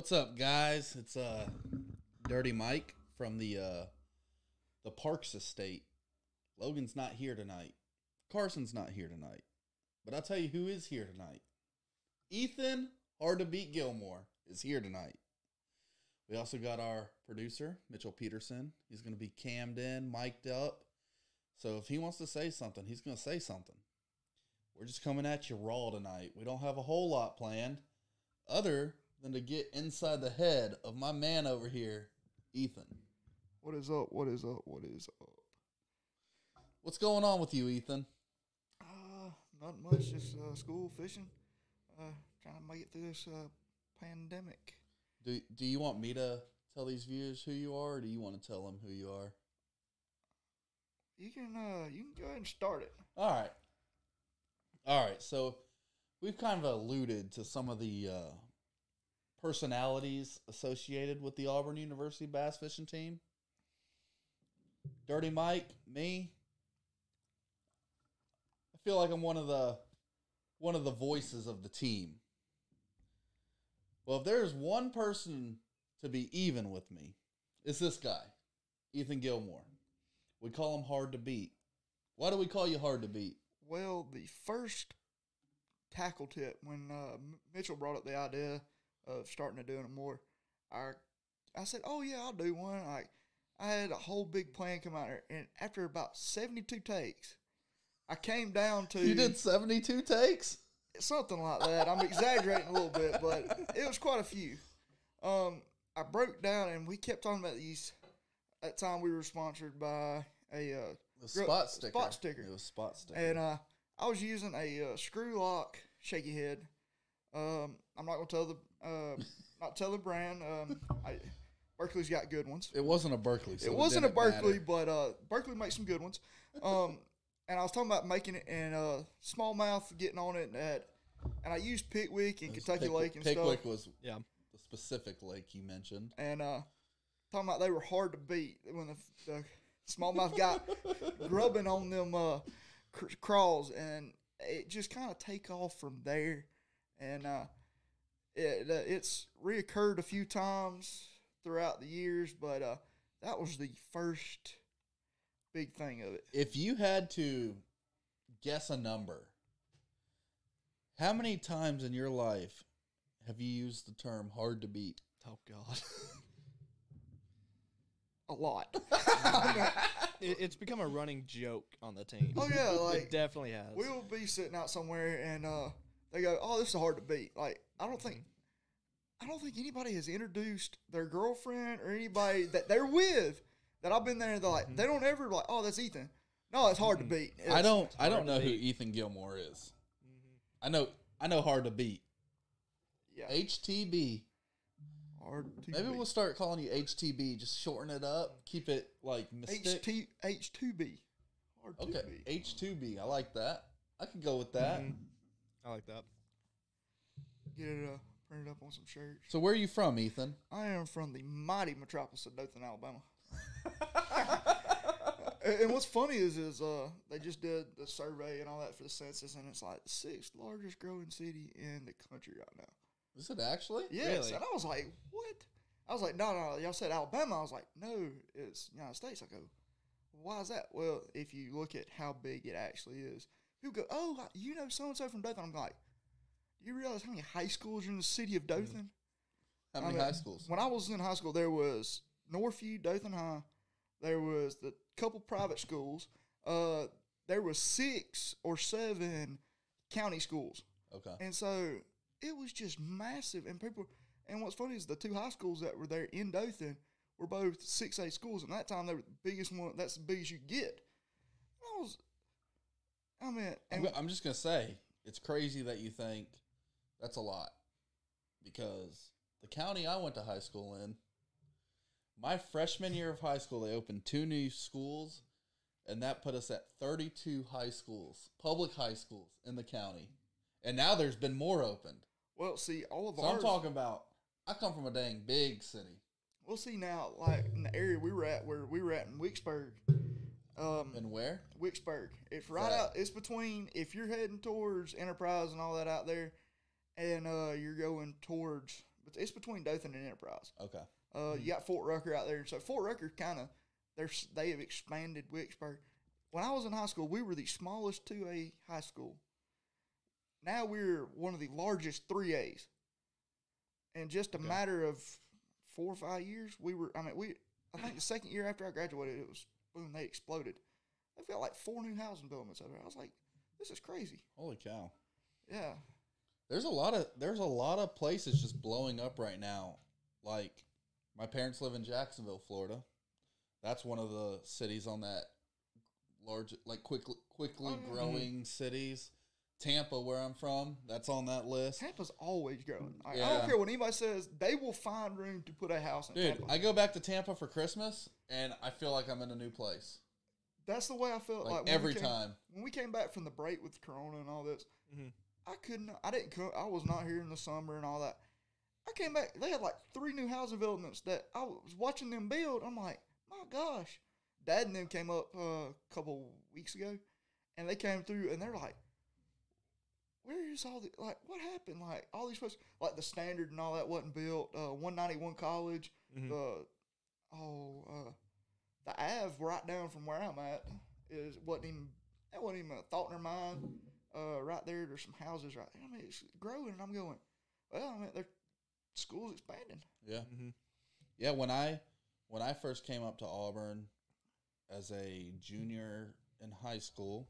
What's up, guys? It's uh, Dirty Mike from the uh, the Parks Estate. Logan's not here tonight. Carson's not here tonight. But I'll tell you who is here tonight. Ethan, hard to beat Gilmore, is here tonight. We also got our producer, Mitchell Peterson. He's going to be cammed in, mic'd up. So if he wants to say something, he's going to say something. We're just coming at you raw tonight. We don't have a whole lot planned other than to get inside the head of my man over here, Ethan. What is up? What is up? What is up? What's going on with you, Ethan? Uh, not much. Just uh, school fishing. Uh, trying to make it through this uh, pandemic. Do do you want me to tell these viewers who you are, or do you want to tell them who you are? You can uh, you can go ahead and start it. All right. All right. So we've kind of alluded to some of the uh, personalities associated with the Auburn University bass fishing team. Dirty Mike, me. I feel like I'm one of the one of the voices of the team. Well, if there's one person to be even with me, it's this guy, Ethan Gilmore. We call him hard to beat. Why do we call you hard to beat? Well, the first tackle tip when uh, Mitchell brought up the idea of starting to doing it more, I I said, "Oh yeah, I'll do one." Like I had a whole big plan come out there, and after about seventy two takes, I came down to You did 72 takes? something like that. I'm exaggerating a little bit, but it was quite a few. Um, I broke down, and we kept talking about these. At the time, we were sponsored by a uh, The spot sticker. Spot sticker. It was spot sticker. and uh, I was using a uh, screw lock shaky head. Um, I'm not gonna tell the uh, not tell the brand. Um, I, Berkley's got good ones. it wasn't a Berkley. So it wasn't a Berkley, matter. but uh, Berkeley makes some good ones. Um, and I was talking about making it in uh, smallmouth, getting on it, and that. And I used Pickwick and Kentucky Pick- Lake and Pickwick stuff. was Yeah. the specific lake you mentioned. and uh, talking about they were hard to beat when the, the smallmouth got grubbing on them uh, cr- crawls, and it just kind of take off from there. And uh, it uh, it's reoccurred a few times throughout the years, but uh, that was the first big thing of it. If you had to guess a number, how many times in your life have you used the term hard to beat? Oh God. A lot. it, it's become a running joke on the team. Oh yeah, it like definitely has. we'll be sitting out somewhere and uh, they go, "Oh, this is hard to beat." Like I don't think, mm-hmm. I don't think anybody has introduced their girlfriend or anybody that they're with that I've been there. They're like, mm-hmm. they don't ever like, "Oh, that's Ethan." No, it's hard to mm-hmm. beat. I don't. I don't hard to know who. Ethan Gilmore is. I know. I know hard to beat. Yeah, HTB. hard to Maybe beat. we'll start calling you HTB. Just shorten it up. Keep it like mystic. HT H two B. Hard Okay. H2B. I like that. I could go with that. I like that. Get it uh, printed up on some shirts. So where are you from, Ethan? I am from the mighty metropolis of Dothan, Alabama. and and what's funny is, is uh, they just did the survey and all that for the census, and it's like the sixth largest growing city in the country right now. Is it actually? Yes, Really? and I was like, what? I was like, no, no, y'all said Alabama. I was like, no, it's United States. I go, why is that? Well, if you look at how big it actually is, people go, oh, you know so and so from Dothan. I'm like, do you realize how many high schools are in the city of Dothan? How I many mean, high schools? When I was in high school, there was Northview, Dothan High. There was the couple private schools. Uh, there was six or seven county schools, Okay. and so it was just massive. And people, and what's funny is the two high schools that were there in Dothan were both six A schools, and that time they were the biggest one. That's the biggest you get. And I was, I mean, I'm, I'm just gonna say it's crazy that you think that's a lot because the county I went to high school in, my freshman year of high school, they opened two new schools, and that put us at 32 high schools, public high schools in the county, and now there's been more opened. well, see, all of So ours. I'm talking about. I come from a dang big city. We'll see now, like in the area we were at, where we were at in Wicksburg. Um, And where? Wicksburg. It's right that? out. It's between if you're heading towards Enterprise and all that out there, and uh, you're going towards but it's between Dothan and Enterprise. Okay. Uh, you got Fort Rucker out there, so Fort Rucker kind of there's they have expanded Wicksburg. When I was in high school, we were the smallest two A high school. Now we're one of the largest three A's. In just a Okay. matter of four or five years, we were. I mean, we. I think the second year after I graduated, it was boom. They exploded. They've got like four new housing developments over there. I was like, this is crazy. Holy cow. Yeah. There's a lot of there's a lot of places just blowing up right now. Like my parents live in Jacksonville, Florida. That's one of the cities on that large like quickly quickly Oh, yeah. growing mm-hmm. cities. Tampa, where I'm from, that's on that list. Tampa's always growing. I, I don't care what anybody says. They will find room to put a house in Dude, Tampa. I go back to Tampa for Christmas and I feel like I'm in a new place. That's the way I felt Like, like, when every came- time. when we came back from the break with Corona and all this. Mhm. I couldn't. I didn't. Co- I was not here in the summer and all that. I came back. They had like three new housing developments that I was watching them build. I'm like, my gosh. Dad and them came up uh, a couple weeks ago, and they came through and they're like, where is all the like what happened? Like all these places, like the standard and all that wasn't built. Uh, 191 College, Mhm. the oh uh, the Ave right down from where I'm at is wasn't even that wasn't even a thought in their mind. Uh, right there, there's some houses right there. I mean, it's growing, and I'm going. Well, I mean, their school's expanding. Yeah. Mhm. Yeah, when I when I first came up to Auburn as a junior in high school,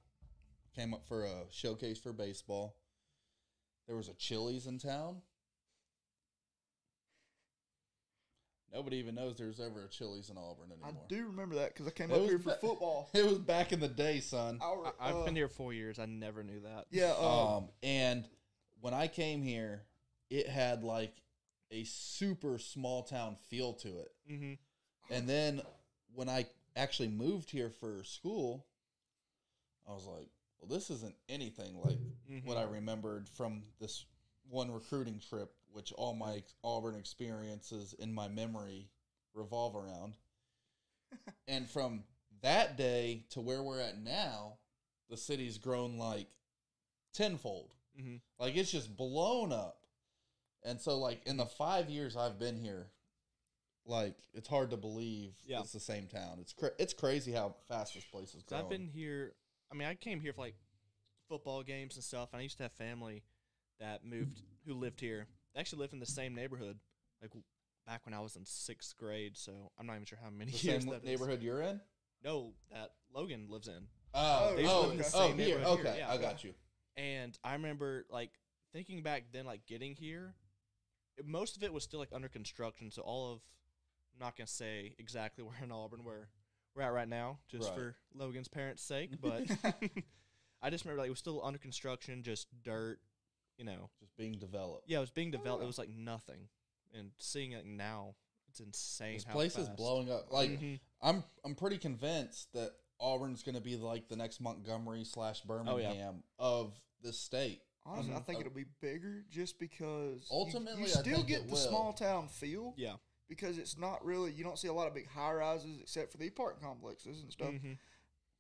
came up for a showcase for baseball. There was a Chili's in town. Nobody even knows there's ever a Chili's in Auburn anymore. I do remember that because I came It up here for ba- football. It was back in the day, son. I, re- I, I've uh, been here four years. I never knew that. Yeah, uh, Um, and when I came here, it had like a super small town feel to it. Mm-hmm. And then when I actually moved here for school, I was like, well, this isn't anything like Mm-hmm. what I remembered from this one recruiting trip, which all my Auburn experiences in my memory revolve around. and from that day to where we're at now, the city's grown like tenfold. Mm-hmm. Like it's just blown up. And so like in the 5 years I've been here, like it's hard to believe Yeah. it's the same town. It's cra- it's crazy how fast this place is growing. I've been here. I mean, I came here for like football games and stuff. And I used to have family that moved who lived here. They actually lived in the same neighborhood, like back when I was in sixth grade. So I'm not even sure how many the years same that is. neighborhood you're in? No, that Logan lives in. Oh, Oh, They oh, live in the oh, same here. neighborhood Okay, yeah. I got you. And I remember like thinking back then, like getting here, most of it was still like under construction. So all of, I'm not gonna say exactly where in Auburn where we're at right now, just Right. for Logan's parents' sake. But I just remember like it was still under construction, just dirt, you know. Just being developed. Yeah, it was being developed. yeah. It was like nothing, and seeing it now, it's insane. This how place is blowing up. Like Mhm. I'm, I'm pretty convinced that Auburn's going to be like the next Montgomery slash Oh, Birmingham of the state. honestly, I Mhm. think it'll be bigger just because you- Ultimately, you, I still think get it the will. small town feel Yeah. because it's not really you don't see a lot of big high rises except for the apartment complexes and stuff. Mhm.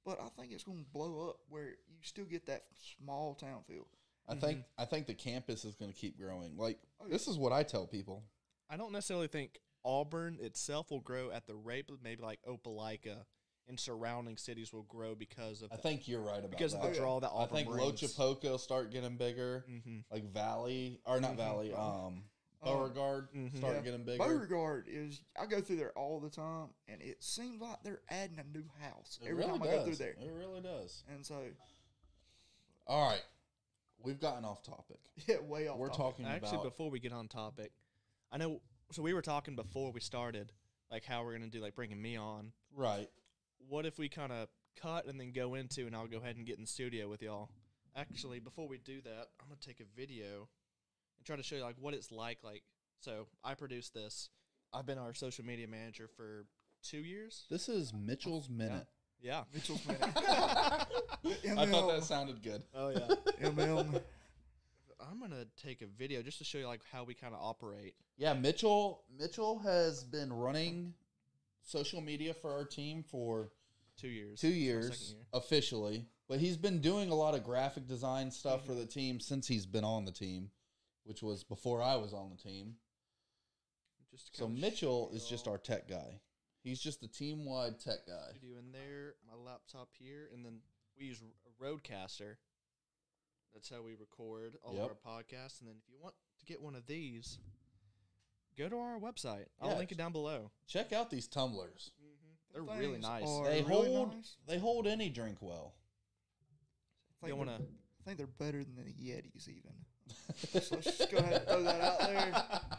But I think it's going to blow up where you still get that small town feel. I think I think the campus is going to keep growing. Like Oh, this is what I tell people. I don't necessarily think Auburn itself will grow at the rate, but maybe like Opelika and surrounding cities will grow because of I that- think you're right about because of the draw that I Auburn think brings. Loachapoka will start getting bigger. Mm-hmm. Like Valley or not Mhm. Valley, um, Uh, Beauregard Mhm. start Yeah. getting bigger. Beauregard is I go through there all the time, and it seems like they're adding a new house It every really time I go through there. It really does. And so, All right, we've gotten off topic. yeah, way off. We're topic. talking Actually, about before we get on topic, I know. So we were talking before we started, like how we're gonna do, like bringing me on. right. What if we kind of cut and then go into, and I'll go ahead and get in the studio with y'all. Actually, before we do that, I'm gonna take a video and try to show you like what it's like. Like, so I produced this. I've been our social media manager for two years. This is Mitchell's minute. Yeah. Mitchell's minute. I thought that sounded good. Oh yeah. ML. I'm gonna take a video just to show you like how we kind of operate. Yeah, Mitchell. Mitchell has been running social media for our team for Two years. two years year. officially, but he's been doing a lot of graphic design stuff mhm. for the team since he's been on the team, which was before I was on the team. just So kinda Mitchell show is just y'all our tech guy. He's just the team wide tech guy. video in there, my laptop here, and then we use a Rodecaster. That's how we record all Yep. of our podcasts. And then if you want to get one of these, go to our website. I'll Yeah, link it down below. Check out these tumblers. Mm-hmm. They're Them really nice. They really hold nice. they hold any drink well. I You think, want they're, to? I think they're better than the Yetis even. So let's just go ahead and throw that out there.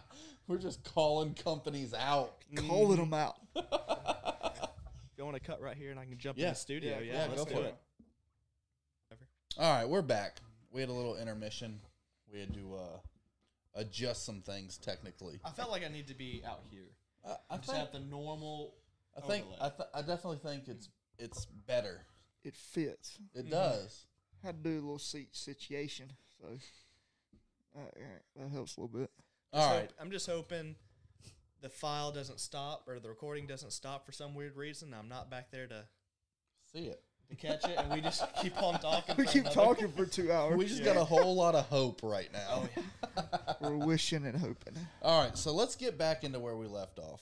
We're just calling companies out. Calling them out. You want to cut right here, and I can jump in Yeah. the studio. Yeah, Yeah, yeah, let's go do for it. it. All right, we're back. We had a little intermission. We had to uh, adjust some things technically. I felt like I need to be out here. I, I Just think have the normal. I think overlay. I, th- I definitely think it's it's better. It fits. It Mhm. does. Had to do a little seat situation, so uh, yeah, that helps a little bit. All right. hope- I'm just hoping the file doesn't stop or the recording doesn't stop for some weird reason. I'm not back there to, See it. to catch it, and we just keep on talking. We keep another- talking for two hours. We just Yeah. got a whole lot of hope right now. Oh, yeah. We're wishing and hoping. All right, so let's get back into where we left off.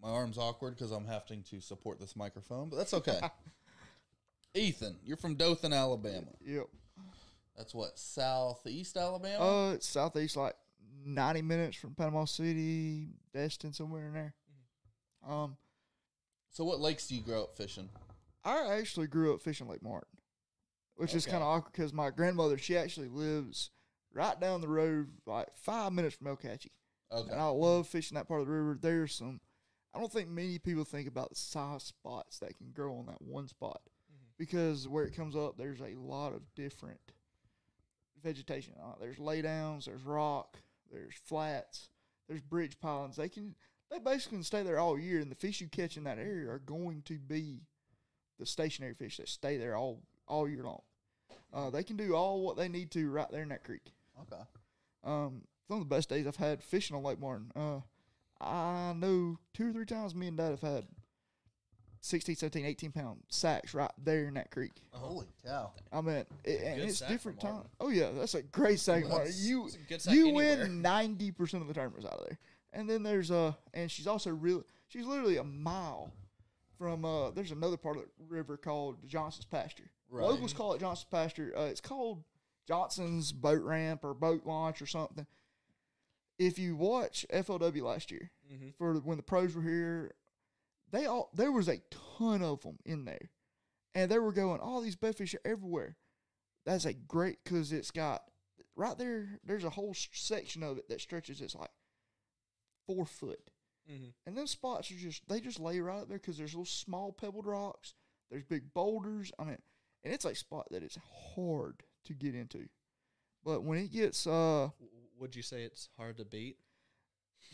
My arm's awkward because I'm having to support this microphone, but that's okay. Ethan, you're from Dothan, Alabama. Yep. That's what southeast Alabama. Uh, it's southeast, like ninety minutes from Panama City, Destin, somewhere in there. Um, so, what lakes do you grow up fishing? I actually grew up fishing Lake Martin, which is kind of awkward because my grandmother she actually lives right down the road, like five minutes from El Cache. Okay, And I love fishing that part of the river. There's some, I don't think many people think about the size spots that can grow on that one spot Mhm. because where it comes up, there's a lot of different vegetation. on. There's laydowns, there's rock, there's flats, there's bridge pilings. They can, they basically can stay there all year, and the fish you catch in that area are going to be the stationary fish that stay there all all year long. Uh, they can do all what they need to right there in that creek. okay. Um, some of the best days I've had fishing on Lake Martin. Uh, I know two or three times me and Dad have had 16, 17, 18 pound sacks right there in that creek. Holy cow! I mean, it, and it's different time. Oh yeah, that's a great sack. Martin. That's- You It's sack you anywhere. win ninety percent of the tournaments out of there. And then there's uh, and she's also real. She's literally a mile from uh. There's another part of the river called Johnson's Pasture. Right. Locals call it Johnson's Pasture. Uh, it's called Johnson's Boat Ramp or Boat Launch or something. If you watch FLW last year Mm-hmm. for when the pros were here, they all there was a ton of them in there, and they were going. All these bedfish are everywhere. That's a great because it's got right there. There's a whole section of it that stretches. It's like four foot, Mm-hmm. and them spots are just they just lay right up there because there's little small pebbled rocks. There's big boulders. I mean, and it's a spot that is hard to get into. But when it gets uh Would you say it's hard to beat?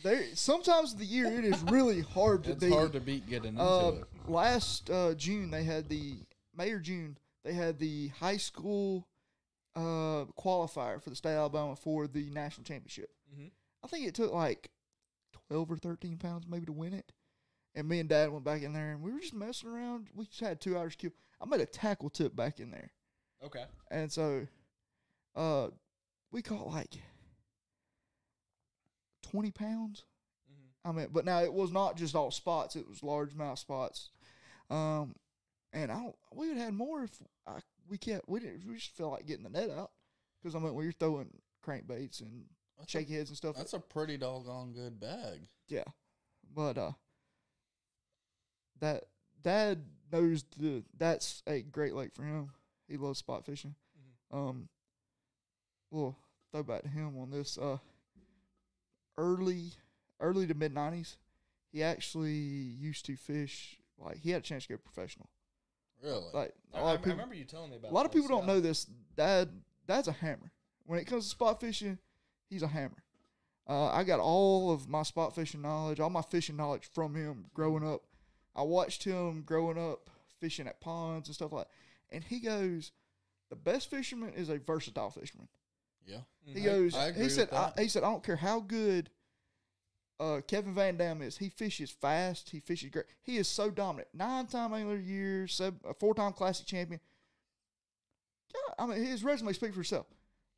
There, sometimes of the year it is really hard to It's beat. hard to beat getting into Uh, it. last uh, June they had the May or June they had the high school uh, qualifier for the state of Alabama for the national championship. Mm-hmm. I think it took like twelve or thirteen pounds maybe to win it. And me and Dad went back in there and we were just messing around. We just had two hours kill. I made a tackle tip back in there, Okay. and so uh, we caught like twenty pounds. Mm-hmm. I mean, but now it was not just all spots; it was largemouth spots. Um, and I don't, we would have had more if I, we kept. We didn't. We just felt like getting the net out because I mean, when you're throwing crankbaits and That's shaky heads and stuff. that's a pretty doggone good bag. yeah, but uh, that Dad knows the that's a great lake for him. He loves spot fishing. Um, well, throwback to him on this. Uh, early, early to mid nineties, he actually used to fish. Like he had a chance to go professional. Really? Like I, a I, lot I of people, remember you telling me about. a lot of people don't know this. Dad, Dad's a hammer. When it comes to spot fishing, he's a hammer. Uh, I got all of my spot fishing knowledge, all my fishing knowledge from him growing up. I watched him growing up fishing at ponds and stuff like. that. And he goes, the best fisherman is a versatile fisherman. Yeah. He Mhm. goes. I agree he said. I, he said. I don't care how good. Uh, Kevin Van Dam is. He fishes fast. He fishes great. He is so dominant. Nine time angler of the year, seven, a four time classic champion. Yeah, I mean his resume speaks for itself.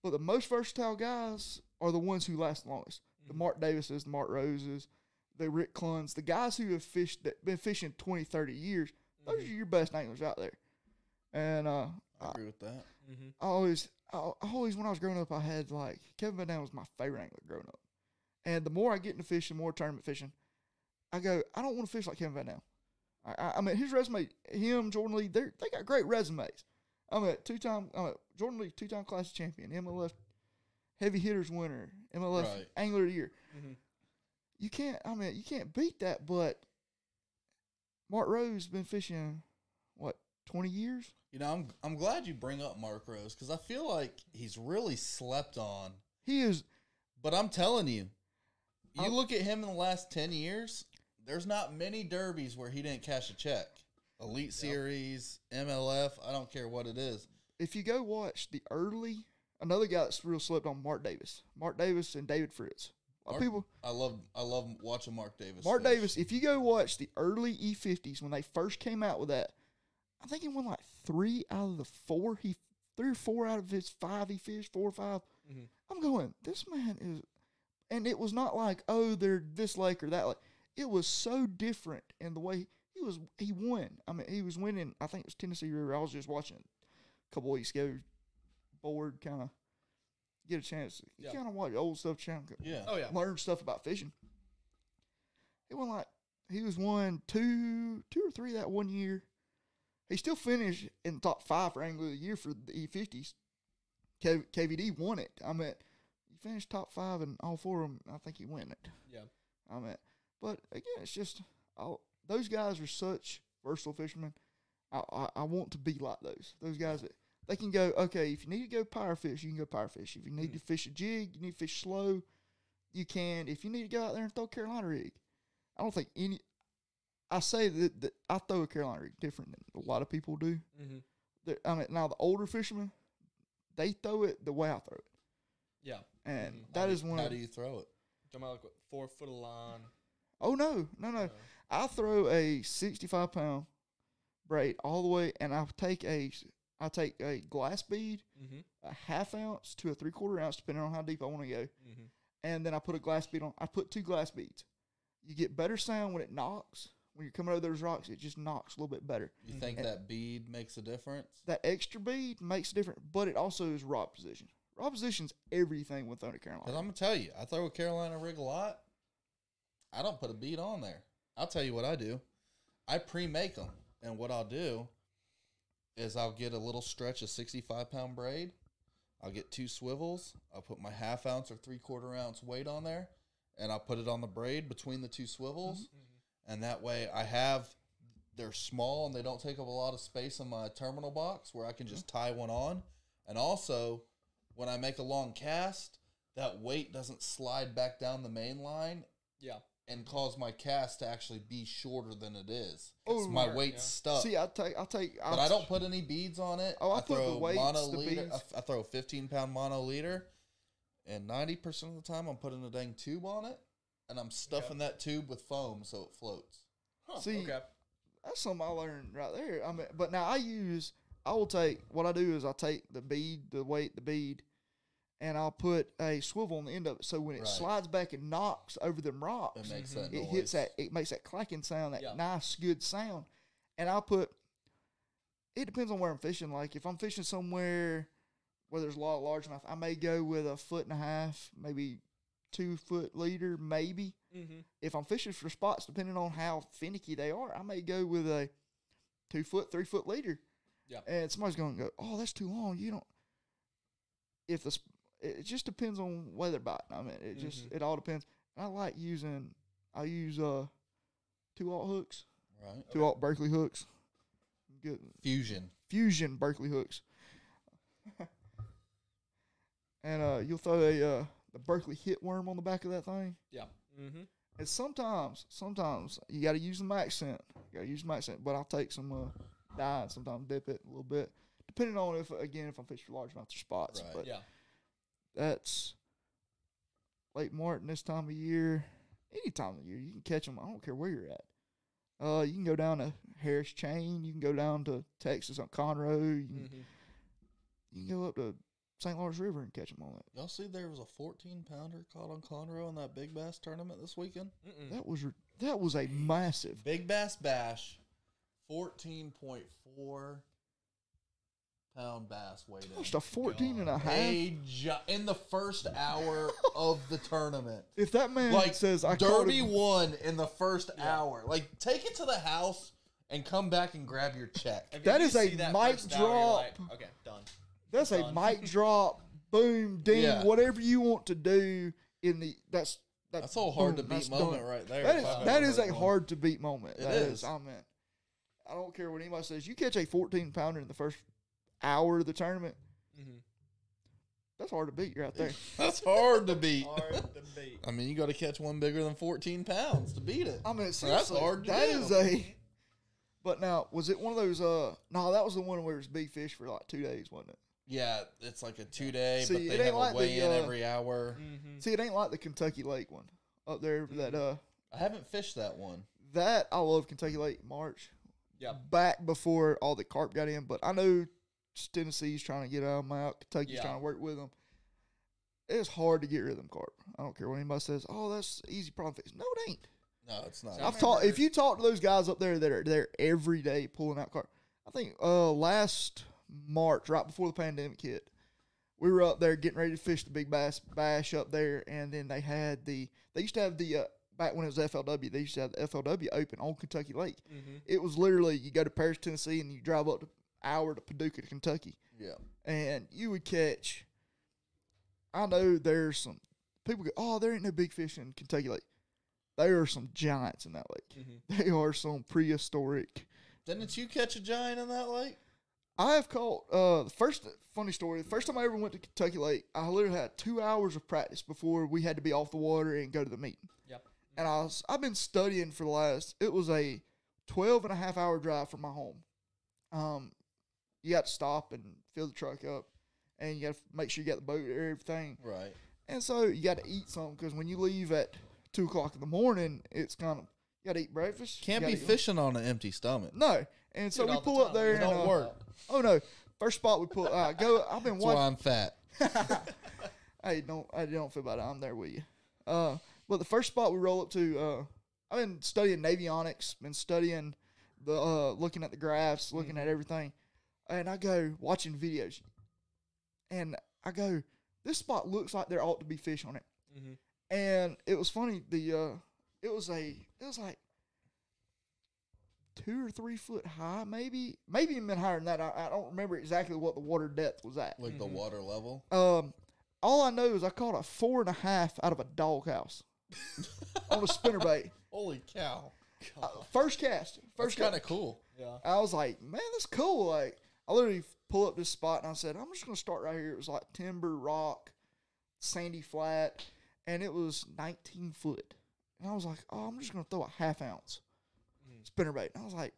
But the most versatile guys are the ones who last the longest. The Mhm. Mark Davises, the Mark Roses, the Rick Clunns, the guys who have fished that been fishing 20, 30 years, those are your best anglers out there. And uh, I agree with that. Mhm. I always, I, I always, when I was growing up, I had like Kevin Van Dam was my favorite angler growing up. And the more I get into fishing, more tournament fishing, I go, I don't want to fish like Kevin Van Dam. I, I, I mean, his resume, him, Jordan Lee, they they got great resumes. I'm a two time, I'm a Jordan Lee, two time class champion, MLF heavy hitters winner, MLF Right. angler of the year. Mhm. You can't, I mean, you can't beat that. But Mark Rose been fishing what twenty years? You know, I'm I'm glad you bring up Mark Rose because I feel like he's really slept on. He is But I'm telling you, you I'm- look at him in the last ten years. There's not many derbies where he didn't cash a check. Elite Series, MLF, I don't care what it is. if you go watch the early, another guy that's real slept on, Mark Davis, Mark Davis and David Fritz. A lot of Mark- people, I love I love watching Mark Davis. Mark fish. Davis. If you go watch the early E50s when they first came out with that, I think he won like three out of the four. He three or four out of his five he fished, four or 5 Mhm. I'm going, this man is, and it was not like oh they're this lake or that lake. It was so different in the way he was. He won. I mean, he was winning. I think it was Tennessee River. I was just watching a couple weeks ago. Bored, kind of get a chance. You Yeah. kind of watch old stuff, trying to Yeah. Oh yeah. learn stuff about fishing. He went like he was one, two, two or three that one year. He still finished in the top five for angler of the year for the E50s. K- KVD won it. I mean, he finished top five in all four of them. I think he won it. Yeah. I mean, but again, it's just I'll, those guys are such versatile fishermen. I, I I want to be like those. Those guys that they can go. Okay, if you need to go power fish, you can go power fish. If you need Mhm. to fish a jig, you need to fish slow. You can. If you need to go out there and throw Carolina rig, I don't think any. I say that, that I throw a Carolina rig different than a lot of people do. Mm-hmm. I mean, now the older fishermen, they throw it the way I throw it, Yeah. and Mhm. That do- is one. How do you throw it? Talking about like what, four foot of line. Oh no, no, no! uh, I throw a sixty-five pound braid all the way, and I take a I take a glass bead, mm-hmm. a half ounce to a three quarter ounce, depending on how deep I want to go, Mm-hmm. and then I put a glass bead on. I put two glass beads. You get better sound when it knocks. When you're coming over those rocks, it just knocks a little bit better. You think And- that bead makes a difference? That extra bead makes a difference, but it also is rod position. Rod position's everything with Thunder Because Carolina. I'm gonna tell you, I throw a Carolina rig a lot. I don't put a bead on there. I'll tell you what I do. I pre-make them, and what I'll do is I'll get a little stretch of 65 pound braid. I'll get two swivels. I'll put my half ounce or three quarter ounce weight on there, and I'll put it on the braid between the two swivels, mm-hmm. And that way I have. They're small and they don't take up a lot of space in my terminal box where I can just mm-hmm. tie one on. And also, when I make a long cast, that weight doesn't slide back down the main line Yeah. and cause my cast to actually be shorter than it is. Oh, my smart, weight's yeah. stuck. See, I take I take but I don't put any beads on it. Oh, I the throw weights, mono the beads. I, I throw a 15 pound mono liter, and 90% of the time I'm putting a dang tube on it, and I'm stuffing that tube with foam so it floats. Huh, See, okay. That's something I learned right there. I mean, but now I use. I will take what I do is I take the bead, the weight, the bead, and I'll put a swivel on the end of it. So when it Right. slides back and knocks over them rocks, It makes that mm-hmm. it noise. hits that. It makes that clacking sound, that Yeah. nice, good sound. And I'll put. It depends on where I'm fishing. Like if I'm fishing somewhere where there's a lot of largemouth, I may go with a foot and a half, maybe two foot leader, maybe Mm-hmm. if I'm fishing for spots, depending on how finicky they are, I may go with a two foot, three foot leader. Yeah. And somebody's going to go, oh, that's too long. You don't. If the, sp- it just depends on weather biting. I mean, it just Mhm. it all depends. I like using. I use uh, two alt hooks, Right. two alt Berkley hooks. Good Fusion. fusion Berkley hooks. and uh, you'll throw a uh, the Berkley hit worm on the back of that thing. Yeah. Mm-hmm. And sometimes, sometimes you got to use the accent. You got to use the max scent, but I'll take some uh, dye and sometimes dip it a little bit, depending on if again if I'm fishing for largemouth or spots. Right. But Yeah. that's late Martin this time of year. Any time of year, you can catch them. I don't care where you're at. Uh, you can go down to Harris Chain. You can go down to Texas on Conroe. You can, Mm-hmm. you can go up to St. Lawrence River and catch them on it. Y'all see there was a 14 pounder caught on Conroe in that Big Bass tournament this weekend? Mm-mm. That was that was a massive. Big Bass Bash, 14.4 pound bass weighed in. Almost a 14 and a half. A gi- in the first hour of the tournament. If that man Like says I caught Derby won in the first hour. Like take it to the house and come back and grab your check. If That you is a see that mic first hour, drop. like, okay, done. That's a done. mic drop, boom, ding, Yeah. whatever you want to do in the that's that's, That's a hard boom, to that's beat moment done. right there. That if I've that ever is heard a one. hard to beat moment. It That is. is. I mean, I don't care what anybody says. You catch a 14 pounder in the first hour of the tournament. Mm-hmm. That's hard to beat. You're out there. That's hard to beat. Hard to beat. I mean, you got to catch one bigger than 14 pounds to beat it. I mean, That's hard to that do. is a. But now, was it one of those? Uh, no, that was the one where it was big fish for like two days, wasn't it? Yeah, it's like a two day, See, but it they ain't have like a the, weigh in uh, every hour. Mm-hmm. See, it ain't like the Kentucky Lake one up there. That uh, I haven't fished that one. that I love Kentucky Lake March. Yeah. Back before all the carp got in, but I know Tennessee's trying to get out them out. Kentucky's Yeah. trying to work with them. It's hard to get rid of them carp. I don't care what anybody says. Oh, that's easy problem fix. No, it ain't. No, it's not. So I I've talked. If you talk to those guys up there that are there every day pulling out carp, I think uh last March, right before the pandemic hit, we were up there getting ready to fish the big bass bash up there, and then they had the they used to have the uh, back when it was FLW, they used to have the FLW open on Kentucky Lake. Mm-hmm. It was literally you go to Paris, Tennessee, and you drive up to hour to Paducah, Kentucky, yeah. and you would catch. I know there's some people go, oh, there ain't no big fish in Kentucky Lake. There are some giants in that lake. Mm-hmm. They are some prehistoric. Didn't you catch a giant in that lake? I have caught uh the first funny story. The first time I ever went to Kentucky Lake, I literally had two hours of practice before we had to be off the water and go to the meeting. Yep. And I was I've been studying for the last it was a 12 and a half hour drive from my home. Um you got to stop and fill the truck up and you got to make sure you got the boat and everything. Right. And so you got to eat something because when you leave at two o'clock in the morning, it's kind of you got to eat breakfast. Can't be gotta fishing on an empty stomach. No, and so Do we all the pull up time. there It and don't uh, work. Oh no! First spot we pull. Uh, go. I've been That's why watching. I'm fat. hey, don't. I don't feel bad. I'm there with you. Uh, but the first spot we roll up to. Uh, I've been studying navionics. Been studying the. Uh, looking at the graphs, looking at everything, and I go watching videos, and I go. This spot looks like there ought to be fish on it, Mm-hmm. and it was funny. The uh, it was a. It was like. Two or three foot high, maybe, maybe even higher than that. I, I don't remember exactly what the water depth was at. Like the Mhm. water level. Um, all I know is I caught a four and a half out of a doghouse on a spinnerbait. Holy cow. Uh, first cast, first kind of cool. Yeah. I was like, man, that's cool. Like, I literally pull up this spot and I said, I'm just gonna start right here. It was like timber, rock, sandy flat, and it was 19 foot. And I was like, oh, I'm just gonna throw a half ounce Mhm. spinnerbait. And I was like,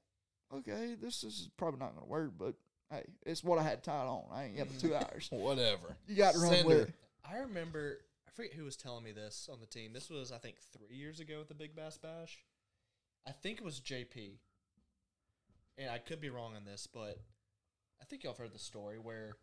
okay, this is probably not gonna work, but hey, it's what I had tied on. I ain't got but two hours. Whatever. You got to run with Sender. it. I remember, I forget who was telling me this on the team. This was, I think, three years ago at the Big Bass Bash. I think it was JP. And I could be wrong on this, but I think y'all have heard the story where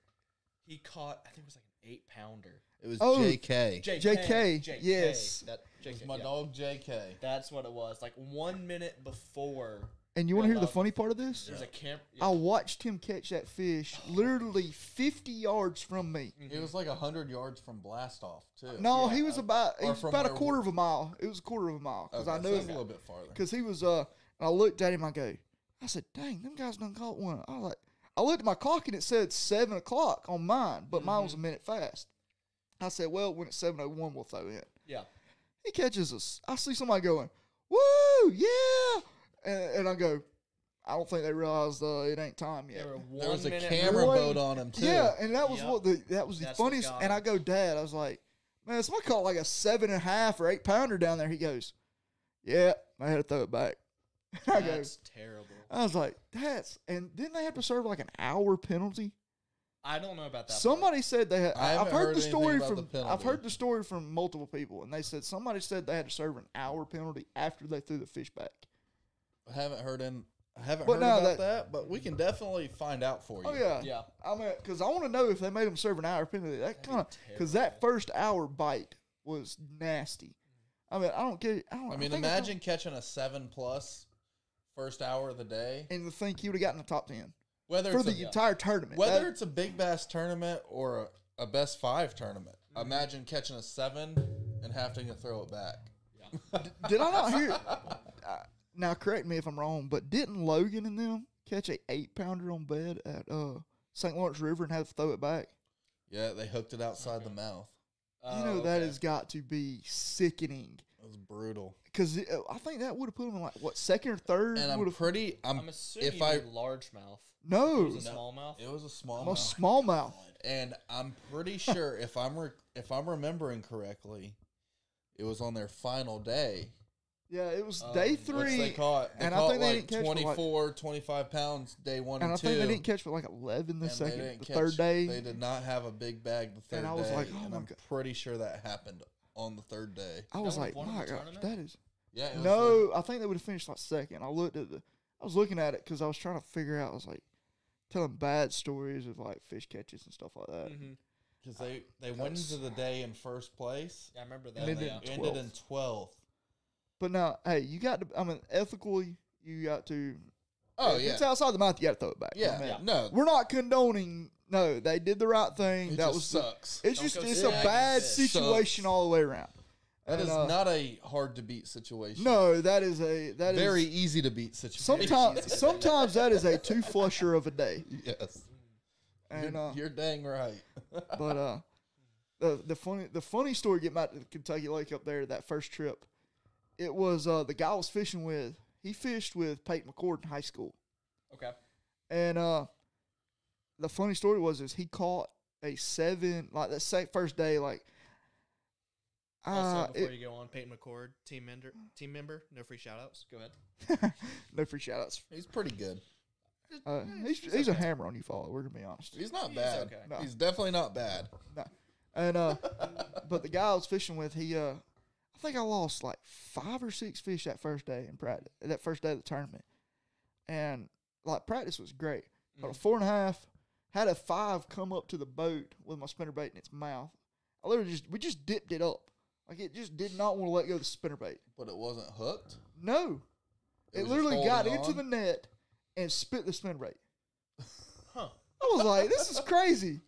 he caught, I think it was like an eight pounder. It was Oh. JK. JK, yes. That, It was my yeah. dog JK. That's what it was. Like one minute before And you want to hear the funny part of this? there's a camp. I watched him catch that fish literally 50 yards from me. It was like hundred yards from blast off too. No, Yeah, he was uh, about he or was from about a where quarter we- of a mile. It was a quarter of a mile because Okay, I so knew that's a little bit farther. because he was uh. And I looked at him. I go, I said, "Dang, them guys done caught one." I was like, I looked at my clock and it said seven o'clock on mine, but mine was a minute fast. I said, "Well, when it's seven oh one, we'll throw in." Yeah. He catches us. I see somebody going, "Woo, yeah!" And, and I go, "I don't think they realized uh, it ain't time yet." There, were one There was a camera One- boat on him too. Yeah, and that was Yep. what the that was the That's funniest. And. I go, Dad, I was like, man, somebody caught like a seven and a half or eight pounder down there. He goes, Yeah, I had to throw it back. I go, terrible. I was like, that's and then they have to serve like an hour penalty. I don't know about that. part. Somebody said they had. I I have heard, heard the story from. the I've heard the story from multiple people, and they said somebody said they had to serve an hour penalty after they threw the fish back. I haven't heard in I haven't But heard about that- that, but we can definitely find out for you. Oh yeah, Yeah. I mean, because I want to know if they made them serve an hour penalty. That kind of because that first hour bite was nasty. I mean, I don't get. it. I don't. I mean, think imagine catching a seven plus first hour of the day. and to think you would have gotten the top ten Whether for it's the a, entire tournament. whether That- it's a big bass tournament or a, a best five tournament. Mm-hmm. Imagine catching a seven and having to throw it back. did I not hear? Uh, now, correct me if I'm wrong, but didn't Logan and them catch a eight pounder on bed at uh, St. Lawrence River and have to throw it back? Yeah, they hooked it outside the mouth. you know that has got to be sickening. It was brutal. Because I think that would have put them in like what second or third. And I'm Would've- pretty. I'm, I'm assuming if you I mean largemouth. No, It was a smallmouth. it was a small a smallmouth. and I'm pretty sure if I'm re- if I'm remembering correctly, it was on their final day. Yeah, it was Um, day which Which they caught. They and I caught think they didn't catch for, like- 24, 25 pounds day one and and, I two. think they didn't catch for like eleven the and second, the catch- third day. They did not have a big bag the third And I was day. like, oh and my I'm God. pretty sure that happened on the third day. I was That like, my gosh, tournament? that is Yeah. It was no. I think they would have finished like second. I looked at the, I was looking at it because I was trying to figure out. I was like telling bad stories of like fish catches and stuff like that. Mm-hmm. because they they went into the day in first place Yeah, I remember that. And and then they yeah. ended in 12th. But now, hey, you got to. I mean, ethically, you got to. Oh if yeah, it's outside the mouth. You got to throw it back. I yeah, mean, Yeah. No, We're not condoning. No, they did the right thing. it that just was. the- sucks. it's Don't just it's a bad fish. situation all the way around. That And, is uh, not a hard to beat situation. No, that is a that is very easy to beat situation. Sometimes, sometimes that is a two flusher of a day, yes, and you're, uh, you're dang right. but uh, the the funny the funny story getting back to the Kentucky Lake up there that first trip, it was uh the guy I was fishing with. He fished with Peyton McCord in high school, Okay. and uh, the funny story was is he caught a seven like that same first day like. Also, Uh, before it- you go on, Peyton McCord, team member, team member, no free shout outs. Go ahead. no free shout outs. He's pretty good. Uh, he's he's a hammer on you, follow. We're gonna be honest. He's not He's bad. okay. No. He's definitely not bad. And uh, but the guy I was fishing with, he uh, I think I lost like five or six fish that first day in practice. That first day of the tournament, and like practice was great. But a Mhm. four and a half had a five come up to the boat with my spinner bait in its mouth. I literally just we just dipped it up, like it just did not want to let go of the spinner bait. But it wasn't hooked. No, It it, literally got holding into the net and spit the spinner bait. Huh. I was like, this is crazy.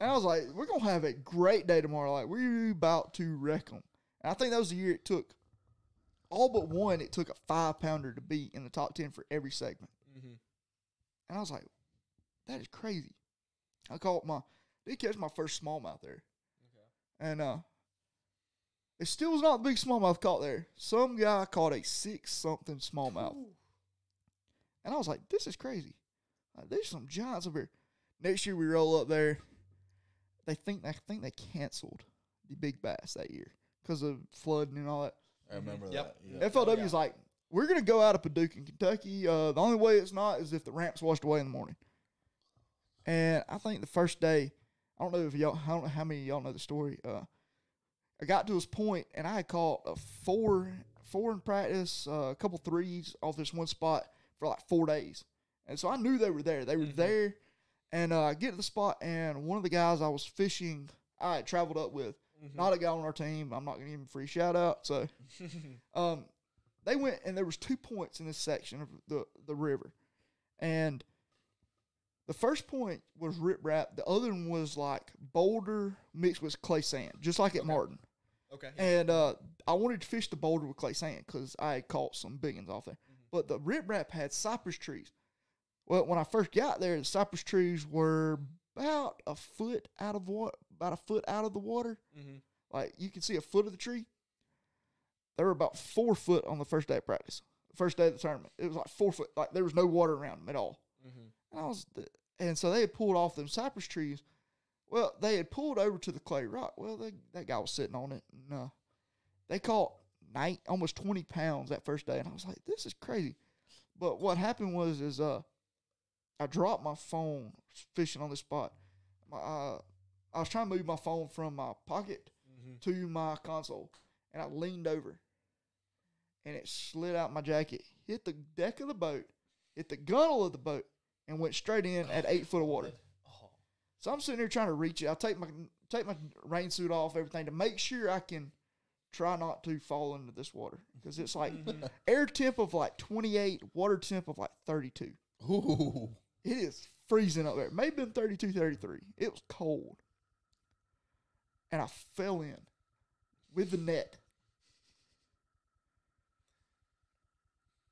And I was like, we're going to have a great day tomorrow. Like, we're about to wreck them. And I think that was the year it took, all but one, it took a five pounder to beat in the top 10 for every segment. Mm-hmm. And I was like, that is crazy. I caught my, did catch my first smallmouth there. And uh, it still was not a big smallmouth caught there. Some guy caught a six something smallmouth. And I was like, this is crazy. Like, there's some giants up here. Next year we roll up there. They think I think they canceled the big bass that year because of flooding and all that. I remember Yep. that. Yeah. FLW yeah. is like, we're gonna go out of Paducah, Kentucky. Uh, the only way it's not is if the ramps washed away in the morning. And I think the first day, I don't know if y'all, I don't know how many of y'all know the story. Uh, I got to this point and I had caught a four, four in practice, uh, a couple threes off this one spot for like four days, and so I knew they were there. They were Mhm. there, and uh, I get to the spot and one of the guys I was fishing, I had traveled up with, Mm-hmm. not a guy on our team. I'm not gonna give him a free shout out. So um, they went and there was two points in this section of the the river, and the first point was rip riprap. The other one was like boulder mixed with clay sand, just like at Okay. Martin. Okay. And uh, I wanted to fish the boulder with clay sand because I had caught some big ones off there. But the riprap had cypress trees. Well, when I first got there, the cypress trees were about a foot out of water, about a foot out of the water. Mm-hmm. Like you can see a foot of the tree. They were about four foot on the first day of practice. First day of the tournament, it was like four foot. Like there was no water around them at all. Mm-hmm. And I was, and so they had pulled off them cypress trees. Well, they had pulled over to the clay rock. Well, they, that guy was sitting on it, and uh, they caught night almost twenty pounds that first day, and I was like, "This is crazy." But what happened was, is uh, I dropped my phone fishing on this spot. My, uh, I was trying to move my phone from my pocket Mm-hmm. to my console, and I leaned over, and it slid out my jacket, hit the deck of the boat, hit the gunnel of the boat, and went straight in at eight foot of water. So I'm sitting here trying to reach it. I take my take my rain suit off, everything to make sure I can try not to fall into this water because it's like mm-hmm. air temp of like 28, water temp of like 32. Ooh. It is freezing up there. Maybe been 32, 33. It was cold. And I fell in with the net.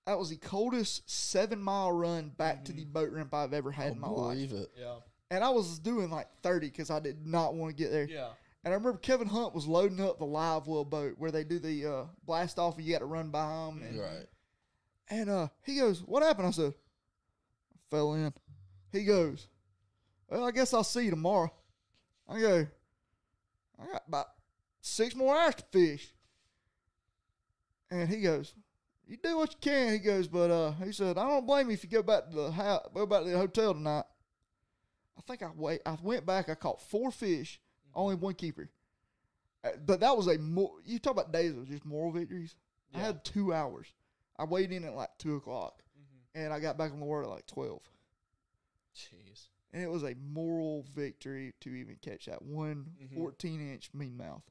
That was the coldest seven mile run back to the mm-hmm. boat ramp I've ever had I in my life. believe it. yeah, And I was doing like 30 because I did not want to get there. yeah. And I remember Kevin Hunt was loading up the live well boat where they do the uh, blast off and you got to run by them. And, Right. and uh, he goes, What happened? I said, I fell in. He goes, Well, I guess I'll see you tomorrow. I go, I got about six more hours to fish. And he goes, You do what you can. He goes, But uh, he said, I don't blame you if you go back to the house, go back to the hotel tonight. I think I wait. I went back. I caught four fish, only one keeper. Uh, But that was a more. You talk about days of just moral victories. I had two hours. I weighed in at like two o'clock, Mhm. and I got back on the water at like twelve. Jeez. And it was a moral victory to even catch that one Mhm. 14 inch mean mouth,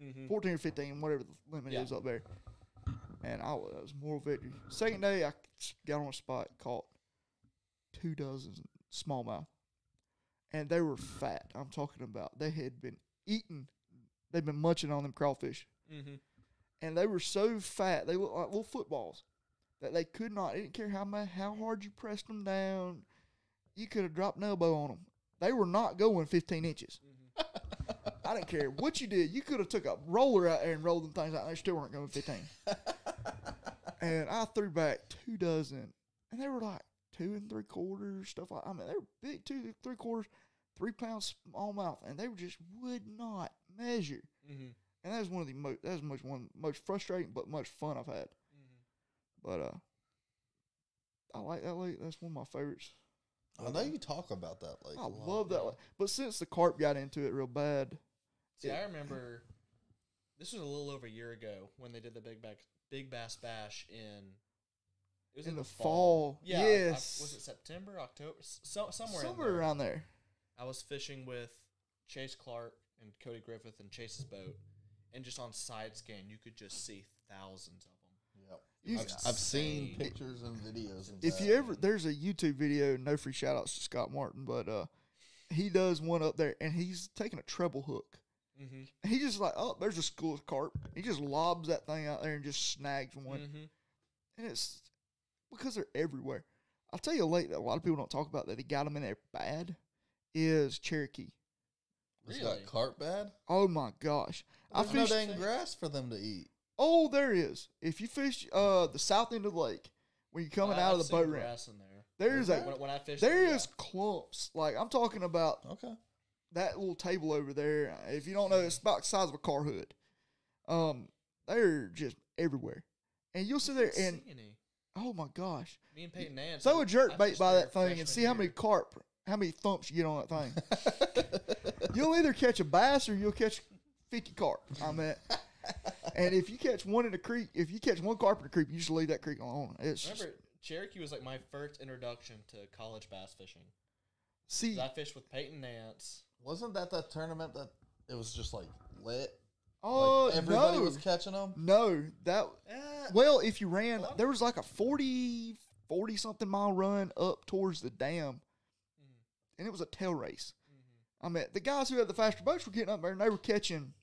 Mm-hmm. 14 or 15, whatever the limit Yeah. is up there. And I was, that was moral victory. Second day, I got on a spot, caught two dozen smallmouth, and they were fat. I'm talking about they had been eating, they've been munching on them crawfish, Mm-hmm. and they were so fat they looked like little footballs that they could not. Didn't care how much, how hard you pressed them down. You could have dropped an elbow on them. They were not going 15 inches. I didn't care what you did. You could have took a roller out there and rolled them things out. They still weren't going 15. and I threw back two dozen, and they were like two and three quarters stuff like. I mean, they were big, two three quarters, three pounds smallmouth, and they were just would not measure. Mm-hmm. And that was one of the most that was much one most frustrating but much fun I've had. Mm-hmm. But uh, I like that lake. That's one of my favorites. I know you talk about that lake. I a lot. love that yeah. lake. But since the carp got into it real bad, See, It- I remember this was a little over a year ago when they did the big back, big bass bash in. It was in, in, the fall, Yeah, I- I- yes, was it September, October, so, somewhere, somewhere in there. around there. I was fishing with Chase Clark and Cody Griffith and Chase's boat, and just on side scan, you could just see thousands of them. Yep. You- I've, I've seen pictures and videos. Of If that. you ever, there's a YouTube video. No free shout outs to Scott Martin, but uh, he does one up there, and he's taking a treble hook. Mm-hmm. He just like, oh, there's a school of carp. He just lobs that thing out there and just snags one. Mm-hmm. and it's because they're everywhere. I'll tell you a lake that a lot of people don't talk about that he got them in there bad is Cherokee. It's Really? got carp bad. Oh my gosh! I There's no fished. dang grass for them to eat. oh, there is. If you fish uh the south end of the lake when you're coming out of the boat ramp, grass there. there's a When, when I fish there there, is clumps. Like I'm talking about Okay. that little table over there. If you don't know, it's about the size of a car hood. Um, they're just everywhere, and you'll sit there and oh my gosh, Me and Peyton Nance. throw I- a jerk I bait by that thing and freshman see how many carp, how many thumps you get on that thing. you'll either catch a bass or you'll catch 50 carp. I mean, and if you catch one in the creek, if you catch one carp in the creek, you just leave that creek alone. It's just, Remember, Cherokee was like my first introduction to college bass fishing. see, I fished with Peyton Nance. Wasn't that that tournament that it was just like lit? oh like everybody no, was catching them. no, that Eh, well, if you ran, Well, there was like a 40, 40 something mile run up towards the dam. And it was a tail race. mhm. I mean, the guys who had the faster boats were getting up there and they were catching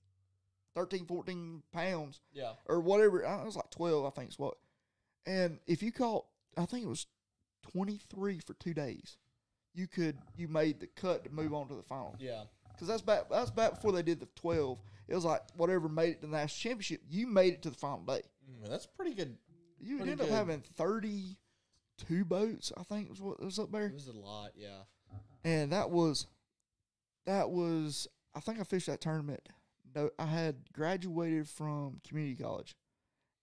13, 14 pounds Yeah. or whatever. I- It was like 12, I think is what. And if you caught, I think it was 23 for two days, you could, you made the cut to move on to the final. Yeah. Because that's back, that's back before they did the 12. It was like whatever made it to the national championship, you made it to the final day. Mean, that's pretty good. You ended up having 32 boats, I think was what was up there. It was a lot. Yeah. And that was that was I think I fished that tournament. No, I had graduated from community college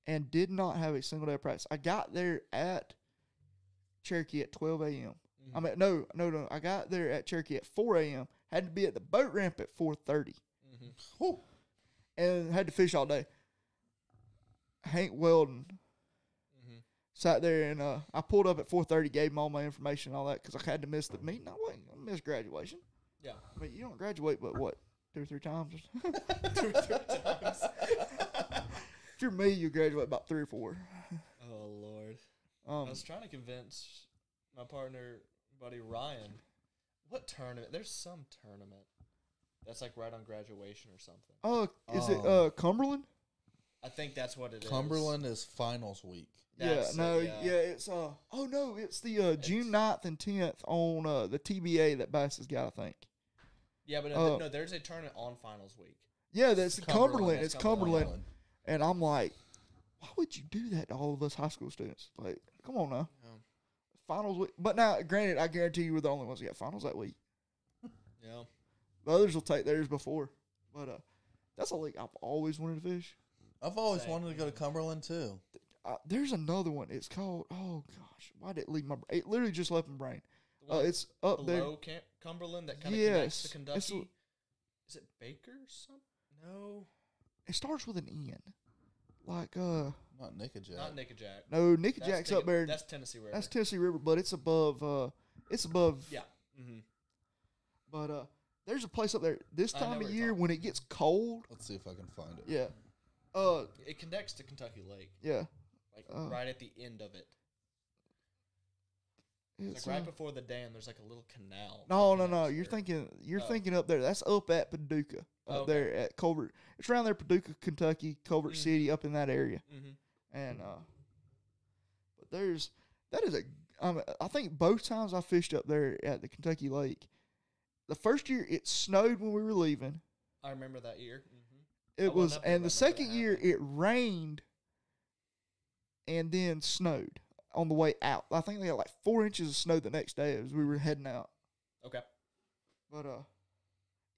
and did not have a single day of practice. I got there at Cherokee at 12 a.m. I Mhm. mean, no, no, no. I got there at Cherokee at 4 a.m. Had to be at the boat ramp at 4:30 Mhm. And had to fish all day. Hank Weldon. Sat there and uh, I pulled up at four thirty, gave him all my information and all that because I had to miss the meeting. I wait, I missed graduation. Yeah. I mean, you don't graduate, but what two or three times? Two or three times. if you're me, you graduate about three or four. Oh Lord. I Um, was trying to convince my partner, buddy Ryan, what tournament? There's some tournament that's like right on graduation or something. uh, is it Um, uh Cumberland? I think that's what it is. Cumberland is finals week. That's yeah, it, no, yeah. yeah. it's uh oh no, it's the uh June It's- 9th and tenth on uh the TBA that Bass has got, I think. Yeah, but no, Uh, no, there's a tournament on finals week. Yeah, that's Cumberland, Cumberland. that's It's Cumberland. Cumberland. And I'm like, why would you do that to all of us high school students? Like, come on now. Yeah. Finals week. But now, granted, I guarantee you we're the only ones that got finals that week. Yeah. The others will take theirs before. But uh, that's a lake I've always wanted to fish. I've always Same, wanted to go to Cumberland too. Uh, there's another one. It's called, oh gosh, why did it leave my brain? It literally just left my brain. Uh, it's up there. below Cam- Cumberland that kind of connects to Kentucky. it's a- Is it Baker or something? No, It starts with an N. Like, uh, Not Nickajack. not Nickajack. no, Nick That's Jack's Nicka- up there. That's Tennessee River. That's Tennessee River, but it's above, uh, it's above. yeah. Mm-hmm. But uh, there's a place up there this time of year when it gets cold. Let's see if I can find it. Yeah. Uh, It connects to Kentucky Lake, yeah. like Oh. right at the end of it. It's, like right uh, before the dam. There's like a little canal. no, no, no. You're there. thinking. You're Oh. thinking up there. That's up at Paducah. Up Okay. there at Calvert. It's around there, Paducah, Kentucky, Calvert Mhm. City, up in that area. Mm-hmm. And uh, but there's that is a. Um, I think both times I fished up there at the Kentucky Lake. The first year it snowed when we were leaving. I remember that year. Mm-hmm. It was, and the second year it rained, and then snowed on the way out. I think they had like four inches of snow the next day as we were heading out. Okay. But uh,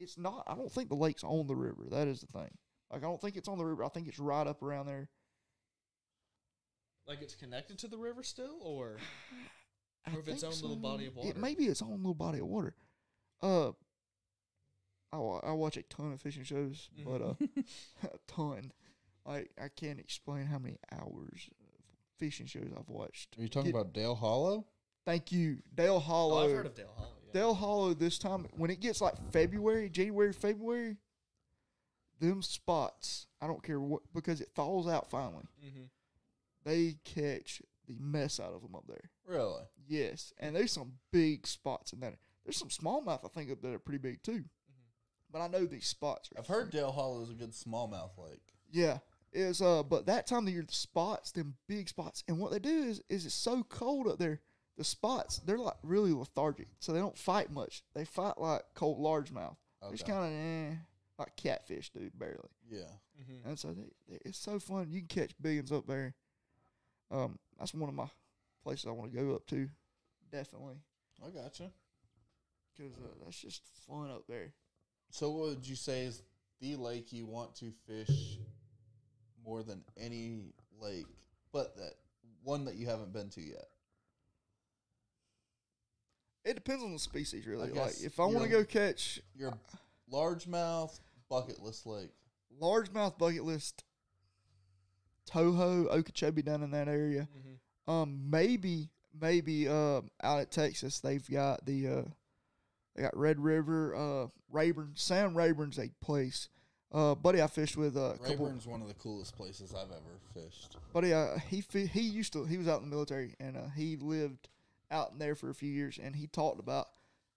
it's not. I don't think the lake's on the river. That is the thing. Like I don't think it's on the river. I think it's right up around there. Like it's connected to the river still, or I Or if its own little body of It water. may be its own little body of water. Uh, I, wa- I watch a ton of fishing shows, but uh, a ton. Like I can't explain how many hours of fishing shows I've watched. Are you talking Get- about Dale Hollow? Thank you, Dale Hollow. oh, I've heard of Dale Hollow. Yeah. Dale Hollow. This time when it gets like February, January, February, them spots. I don't care what because it thaws out finally. Mm-hmm. They catch the mess out of them up there. Really? Yes, and there's some big spots in that. There's some smallmouth I think up there that are pretty big too. But I know these spots. Are I've heard Dale Hollow is a good smallmouth lake. Yeah, is uh, but that time of year the spots, them big spots, and what they do is is it's so cold up there. The spots they're like really lethargic, so they don't fight much. They fight like cold largemouth. It's kind of eh, like catfish do barely. Yeah. Mm-hmm. And so they, they, it's so fun. You can catch billions up there. Um, that's one of my places I want to go up to, definitely, I gotcha. because uh, that's just fun up there. So what would you say is the lake you want to fish more than any lake, but that one that you haven't been to yet? It depends on the species, really. Like if I want to go catch Your largemouth bucketless lake. largemouth bucket list, Toho, Okeechobee down in that area. Mm-hmm. Um, maybe maybe um out at Texas they've got the uh they got Red River, uh Rayburn, Sam Rayburn's a place. Uh, buddy, I fished with uh, a couple. Rayburn's one of the coolest places I've ever fished. Buddy, uh, he he used to he was out in the military and uh, he lived out in there for a few years and he talked about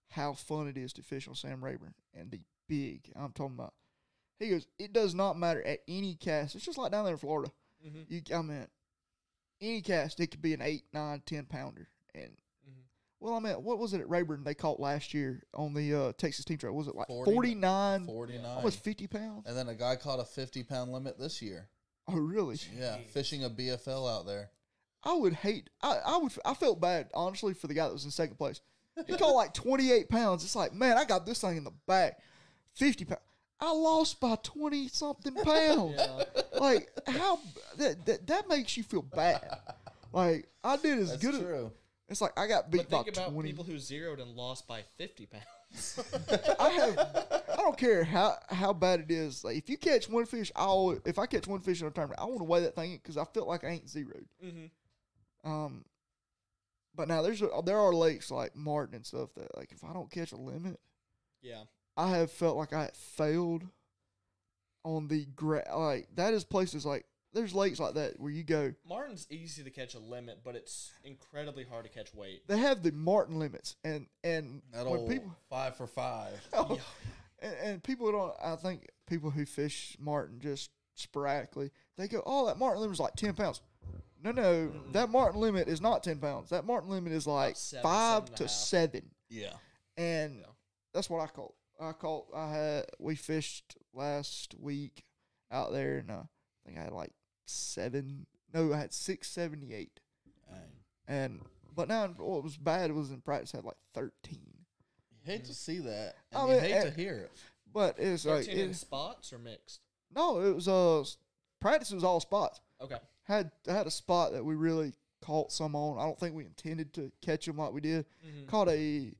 how fun it is to fish on Sam Rayburn and the big I'm talking about. He goes, it does not matter at any cast. It's just like down there in Florida. Mm-hmm. You, I mean, any cast it could be an eight, nine, ten pounder. And. Well, I mean, what was it at Rayburn they caught last year on the uh, Texas Team Trail? Was it like 40 forty nine? 49. Almost fifty pounds. And then a guy caught a 50 pound limit this year. Oh, really? Yeah, Jeez. fishing a BFL out there. I would hate. I, I would. I felt bad honestly for the guy that was in second place. He caught like twenty eight pounds. It's like, man, I got this thing in the back. Fifty pounds. I lost by twenty something pounds. Yeah. Like how that, that that makes you feel bad. Like I did as That's good. As, true. It's like I got beat But think by about twenty. people who zeroed and lost by 50 pounds. I have. I don't care how how bad it is. Like if you catch one fish, I'll. If I catch one fish in a tournament, I want to weigh that thing because I feel like I ain't zeroed. mm-hmm. Um, but now there's a, there are lakes like Martin and stuff that like if I don't catch a limit, Yeah. I have felt like I failed on the gra- like that is places like there's lakes like that where you go Martin's easy to catch a limit, but it's incredibly hard to catch weight. they have the Martin limits and and That when old people five for five. Oh, and, and people don't I think people who fish Martin just sporadically they go oh that Martin limit is like ten pounds. No, no, that Martin limit is not ten pounds. That Martin limit is like seven, five seven to seven, Yeah. and Yeah. that's what I caught. I caught. I had we fished last week out there, and uh, I think I had like seven. No, I had six seventy eight, and but now what was bad was in practice I had like thirteen. You hate to see that. I mean, you hate to and- hear it. But it's like in it, spots or mixed? no, it was uh practice was all spots. Okay. Had I had a spot that we really caught some on. I don't think we intended to catch them like we did. Mm-hmm. Caught a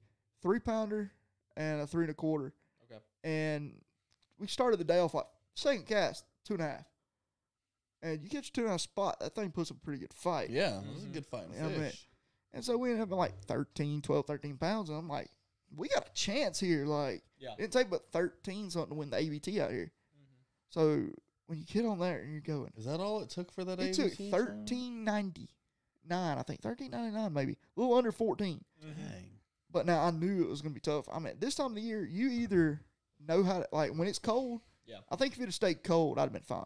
three pounder and a three and a quarter. Okay. and we started the day off like second cast, two and a half. And you catch a two and a half spot, that thing puts up a pretty good fight. Yeah, it was a good fight. Yeah, I mean, fish. And so we ended up at like 13, 12, 13 pounds. And I'm like, we got a chance here. Like, Yeah. it didn't take but 13 something to win the ABT out here. Mm-hmm. So when you get on there and you're going, Is that all it took for that? it took 1399, I think, 1399 maybe, a little under 14. Dang. But now I knew it was going to be tough. I mean, this time of the year, you either know how to, like, when it's cold, Yeah. I think if it had stayed cold, I'd have been fine.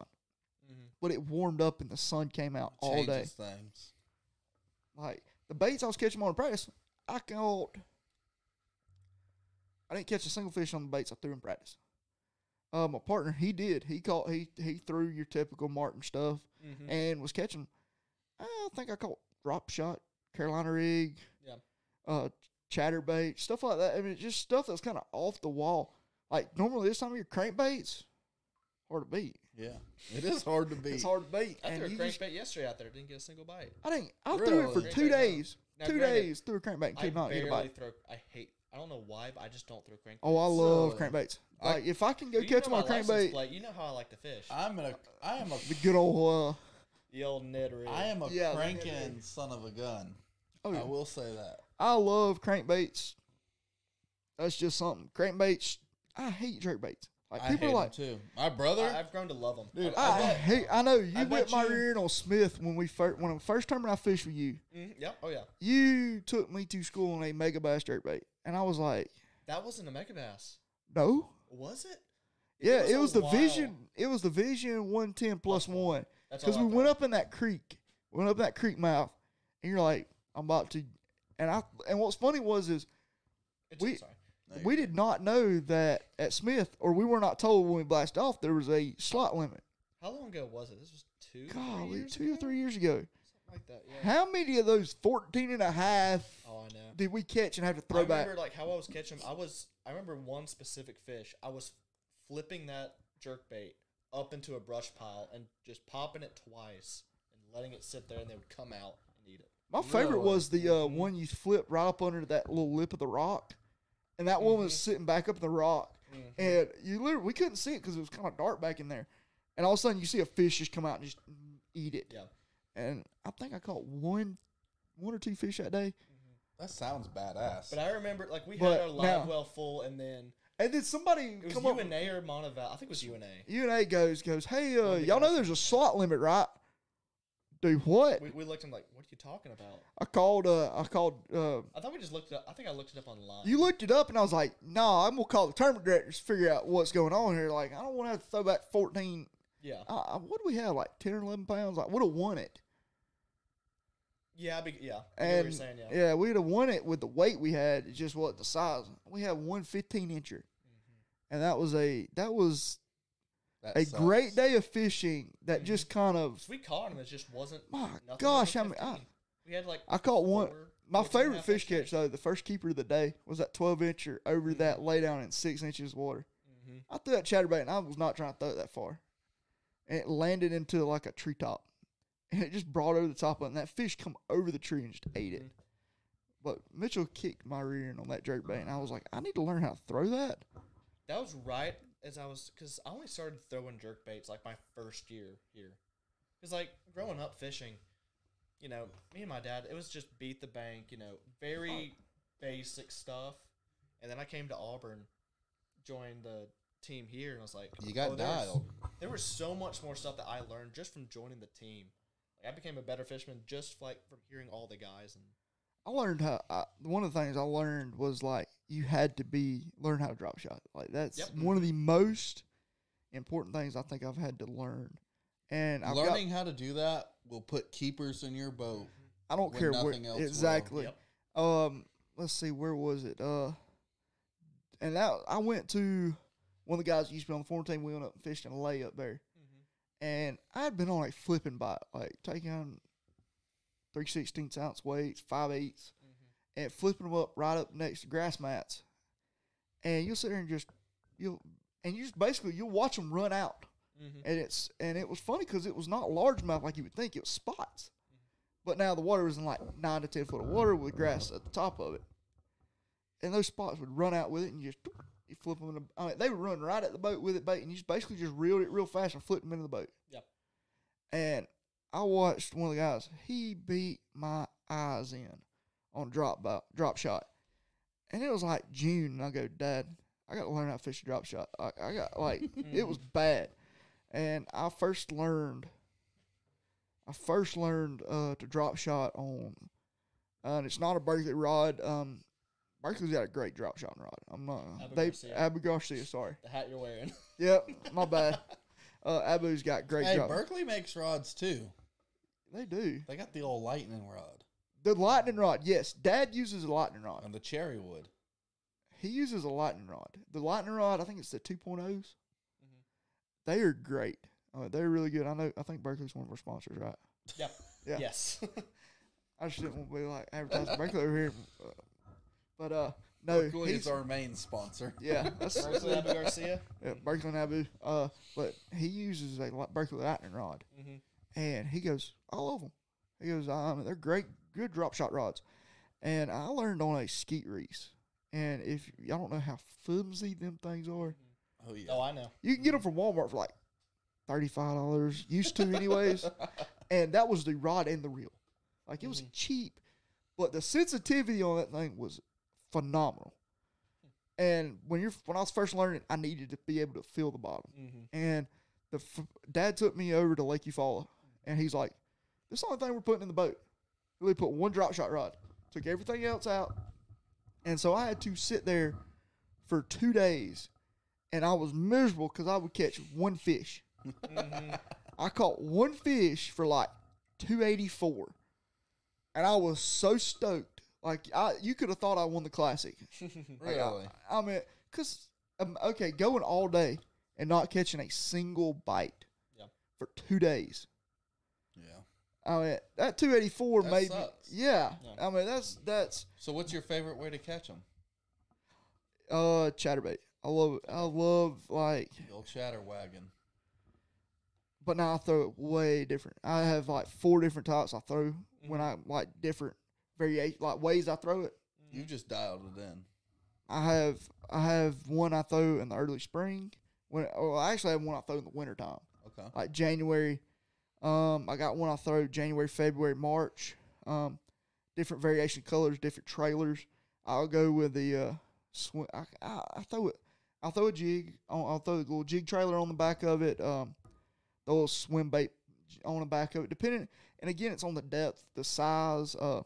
But it warmed up and the sun came out all day. Things. Like the baits I was catching on in practice, I caught. I didn't catch a single fish on the baits I threw in practice. Uh, my partner, he did. He caught. He he threw your typical Martin stuff Mm-hmm. and was catching. I think I caught drop shot, Carolina rig, Yeah. uh, chatterbait, stuff like that. I mean, just stuff that's kind of off the wall. Like normally this time of year, crankbaits hard to beat. Yeah, it is hard to beat. It's hard to beat. I and threw a you just- crankbait yesterday out there. Didn't get a single bite. I didn't. I threw it for Really? two days. Now, two granted, days threw a crankbait and I could not get a barely bite. throw. I hate. I don't know why, but I just don't throw crankbaits. Oh, I love Really? crankbaits. I- Like if I can go catch know my license crankbait, plate, You know how I like to fish. I'm a, I am a, the good old. Uh, the old Ned rig. I am a Yeah, cranking son of a gun. oh, yeah. I will say that. I love crankbaits. That's just something. Crankbaits. I hate jerkbaits. Like I people hate are like, 'em too. My brother, I, have grown to love them. Dude, I, bet- hate. I know you I bet my you- rear end on Smith when we first when the first time I fished with you. mm Yeah. Oh yeah. You took me to school on a Megabass jerkbait, and I was like, That wasn't a Megabass, no. was it? Yeah, it a was the while. vision. It was the vision one ten plus Plus one. one. That's all Because I we went up in that creek, we went up that creek mouth, and you're like, I'm about to, and I, and what's funny was is It's- we- sorry. There you we go. did not know that at Smith, or we were not told when we blasted off there was a slot limit. How long ago was it? This was two. three Golly, years two or three years ago. Like that. Yeah. How many of those 14 and a half Oh, I know. did we catch and have to I throw back? remember like how I was catching. 'em. I was. I remember one specific fish. I was flipping that jerk bait up into a brush pile and just popping it twice and letting it sit there, and they would come out and eat it. My favorite Really? was the uh, Mhm. one you flip right up under that little lip of the rock, and that one was Mhm. sitting back up in the rock, and you literally we couldn't see it because it was kind of dark back in there, and all of a sudden you see a fish just come out and just eat it. Yeah. And I think I caught one, one or two fish that day, That sounds badass. But I remember like we But had our live now- well full, and then and then somebody it was come up. UNA or Montevallo. I think it was UNA. UNA goes goes, hey, uh, One of the y'all know there's a slot limit, right? Do what? We, we looked and like, what are you talking about? I called. Uh, I called. Uh, I thought we just looked it up. I think I looked it up online. you looked it up, and I was like, "Nah, I'm gonna call the tournament directors figure out what's going on here. Like, I don't want to have to throw back 14. yeah. Uh, what do we have? Like 10 or 11 pounds? Like, would have won it. Yeah, be, yeah. I And saying, yeah. yeah, we'd have won it with the weight we had. It just wasn't the size. We had one 15 incher, Mm-hmm. and that was a that was That a sucks. great day of fishing. That just kind of we caught him. It just wasn't. my gosh, I mean, I, we had like. I caught one. four, My 14 and a favorite fish catch though, the first keeper of the day was that 12 incher over Mhm. that lay down in six inches of water. Mhm. I threw that chatterbait and I was not trying to throw it that far. And it landed into like a treetop. And it just brought over the top of it. And that fish come over the tree and just ate it. Mhm. But Mitchell kicked my rear end on that jerkbait. And I was like, I need to learn how to throw that. That was right as I was, because I only started throwing jerk baits like my first year here. Because like growing up fishing, you know, me and my dad, it was just beat the bank, you know, very basic stuff. And then I came to Auburn, joined the team here, and I was like, You got oh, there's- dialed. There was so much more stuff that I learned just from joining the team. Like, I became a better fisherman just like from hearing all the guys and I learned how. I, one of the things I learned was like you had to be learn how to drop shot. Like that's Yep. one of the most important things I think I've had to learn. And I've got, Learning how to do that will put keepers in your boat. I don't care where nothing else will. exactly. Yep. Um, let's see, where was it? Uh, and that I went to one of the guys who used to be on the form team. We went up and fished in a layup there, and I had been on a flipping bite, like taking three sixteenths ounce weights, five eighths, and flipping them up right up next to grass mats, and you'll sit there and just you'll and you just basically you'll watch them run out, Mm-hmm. and it's and it was funny because it was not largemouth like you would think; it was spots. But now the water was in like nine to ten foot of water with grass at the top of it, and those spots would run out with it, and you just you flip them. In the, I mean, they would run right at the boat with it bait, and you just basically just reeled it real fast and flipped them into the boat. Yep. And I watched one of the guys. He beat my eyes in on drop drop shot, and it was like June. And I go, Dad, I got to learn how to fish a drop shot. I, I got like it was bad, and I first learned. I first learned uh, to drop shot on, uh, and it's not a Berkley rod. Um, Berkley's got a great drop shot rod. I'm not. Abu they Garcia. Abu Garcia. Sorry. The hat you're wearing. Yep, my bad. Uh, Abu's got great Hey, drop. Berkley makes rods too. they do They got the old lightning rod the lightning rod. Yes, Dad uses a lightning rod. and the cherry wood. He uses a lightning rod. The lightning rod, I think it's the 2.0s. They are great. Uh, they're really good. I know. I think Berkley's one of our sponsors, right? Yep. Yeah. Yes. I just didn't want to be like advertising Berkley over here. Uh, But uh, no, Berkley he's is our main sponsor. yeah, that's Berkley Abu Garcia. yeah, Berkley and Abu. Uh, but he uses a Berkley lightning rod, Mhm. and he goes, I love them. He goes, um, they're great, good drop shot rods. And I learned on a Skeet Reese. And if y'all don't know how flimsy them things are, Oh yeah. Oh, I know. you can get them from Walmart for like thirty five dollars, used to anyways. and that was the rod and the reel. Like it was Mhm. cheap, but the sensitivity on that thing was phenomenal. And when you're when I was first learning, I needed to be able to feel the bottom. Mm-hmm. And the f- dad took me over to Lake Eufaula, and he's like, "This is the only thing we're putting in the boat. We put one drop shot rod. Took everything else out, and so I had to sit there for two days, and I was miserable because I would catch one fish. Mm-hmm. I caught one fish for like two eighty four, and I was so stoked. Like I, you could have thought I won the classic. Like, I- Really? I, mean, cause um, okay, going all day and not catching a single bite Yeah. for two days. I mean, that two eighty four That made sucks. me. Yeah, Yeah. I mean that's that's So what's your favorite way to catch them? uh chatterbait. I love I love like, The old chatter wagon. but now I throw it way different. I have like four different types I throw when Mhm. I like different variation like ways I throw it. You just dialed it in. I have I have one I throw in the early spring. When well, I actually have one I throw in the wintertime. Okay. like January. Um, I got one I throw January, February, March. Um, different variation colors, different trailers. I'll go with the uh, swim. I, I, I throw it. I'll throw a jig. I'll, I'll throw a little jig trailer on the back of it. Um, the little swim bait on the back of it. Depending, and again, it's on the depth, the size. Uh,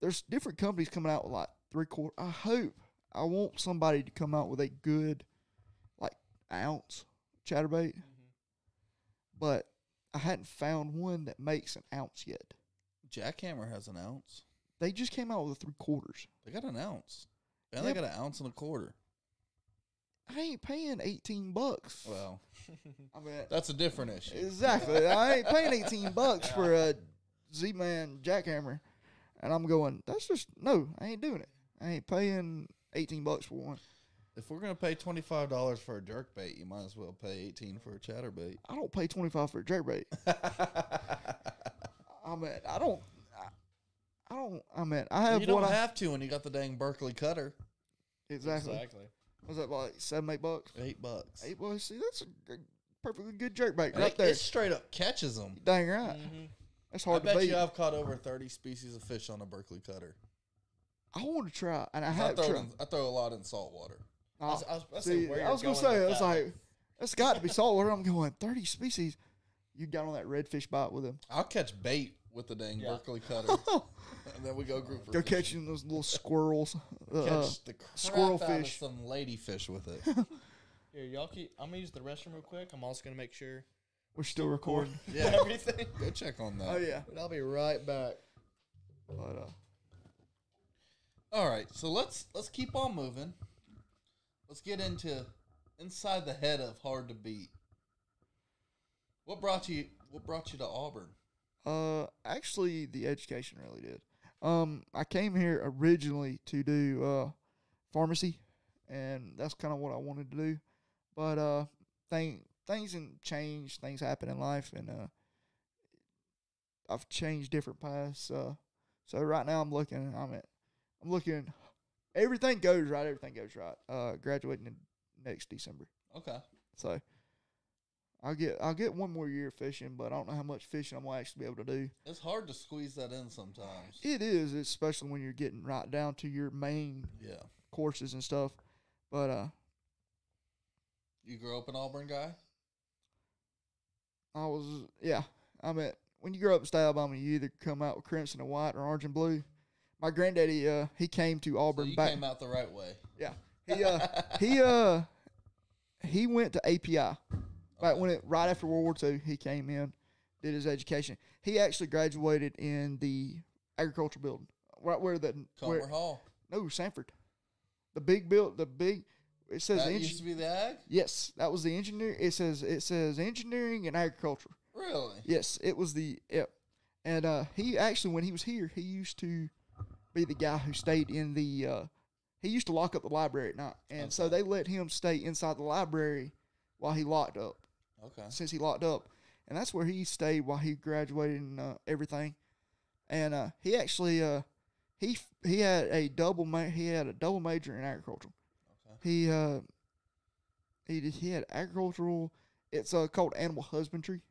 there's different companies coming out with like three quarter. I hope I want somebody to come out with a good, like ounce chatterbait but I hadn't found one that makes an ounce yet. Jackhammer has an ounce. They just came out with a three quarters. They got an ounce. And Yep. they got an ounce and a quarter. I ain't paying eighteen bucks. Well, I mean, that's a different issue. exactly. I ain't paying eighteen bucks for a Z Man jackhammer, and I'm going. That's just no. I ain't doing it. I ain't paying eighteen bucks for one. If we're gonna pay twenty five dollars for a jerk bait, you might as well pay eighteen for a chatterbait. I don't pay twenty five for a jerk bait. I mean, I don't. I, I don't. I mean, I have you don't what I have to when you got the dang Berkley cutter. exactly. Exactly. Was that like seven, eight bucks? Eight bucks. Eight bucks. See, that's a good, perfectly good jerk bait right it, there. it straight up catches them. Dang right. Mm-hmm. That's I hard to bet beat. you I've caught over thirty species of fish on a Berkley cutter. I want to try, and I I have throw, tried. in, I throw a lot in salt water. I was, I was, I was, See, I was gonna say, with I was like, that's got to be saltwater. I'm going thirty species. You got on that redfish bite with him. I'll catch bait with the dang Yeah. Berkley cutter, and then we go group for Go fishing. catching those little squirrels. Uh, catch the crap squirrel out of fish. some ladyfish with it. Here, y'all keep. I'm gonna use the restroom real quick. I'm also gonna make sure we're still recording. Yeah, everything. go check on that. Oh yeah. And I'll be right back. But uh, All right, so let's let's keep on moving. Let's get into inside the head of hard to beat. What brought you What brought you to Auburn? Uh, actually, the education really did. Um, I came here originally to do uh pharmacy, and that's kind of what I wanted to do. But uh, thing things change, things happen in life, and uh, I've changed different paths. Uh, so right now I'm looking. I'm at. I'm looking. Everything goes right. Everything goes right. Uh, graduating in next December. Okay, So I'll get I'll get one more year of fishing, but I don't know how much fishing I'm gonna actually be able to do. it's hard to squeeze that in sometimes. It is, especially when you're getting right down to your main Yeah, courses and stuff. But uh, you grew up an Auburn guy. I was yeah. I mean, when you grow up in State Alabama, you either come out with crimson and white or orange and blue. My granddaddy, uh, he came to So Auburn you back. came out the right way. Yeah. He uh, he uh, he went to API. Okay. when it right after World War II, he came in, did his education. He actually graduated in the agriculture building, right where the Comer where, Hall. no Sanford, the big build, the big. It says That used to be the ag. yes, that was the engineer. It says it says engineering and agriculture. Really? Yes, it was the yep. And uh, he actually, when he was here, he used to be the guy who stayed in the. Uh, he used to lock up the library at night, and so they let him stay inside the library while he locked up. Okay. Since he locked up, and that's where he stayed while he graduated and uh, everything. And uh, he actually uh, he he had a double ma- he had a double major in agriculture. Okay. He uh he did, he had agricultural. It's uh called animal husbandry,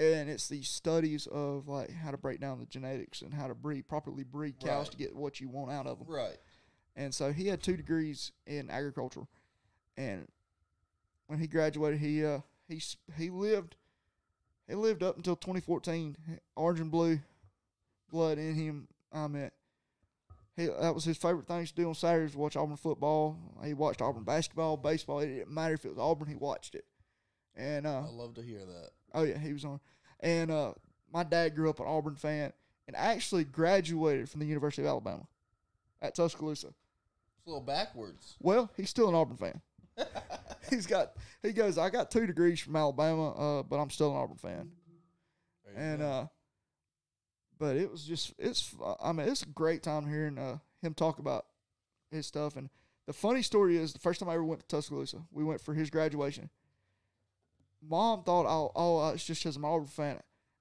and it's the studies of like how to break down the genetics and how to breed properly breed cows Right. to get what you want out of them. Right. And so he had two degrees in agriculture, and when he graduated, he uh he he lived he lived up until 2014. Orange and blue blood in him. I mean, he that was his favorite things to do on Saturdays. Watch Auburn football. He watched Auburn basketball, baseball. It didn't matter if it was Auburn. He watched it. And uh, I love to hear that. Oh yeah, he was on. And uh, my dad grew up an Auburn fan and actually graduated from the University of Alabama at Tuscaloosa. It's a little backwards. Well, he's still an Auburn fan. He's got he goes, I got two degrees from Alabama, uh, but I'm still an Auburn fan. And go. uh, but it was just it's I mean it's a great time hearing uh, him talk about his stuff. And the funny story is the first time I ever went to Tuscaloosa, we went for his graduation. Mom thought, oh, oh, it's just because I'm an Auburn fan.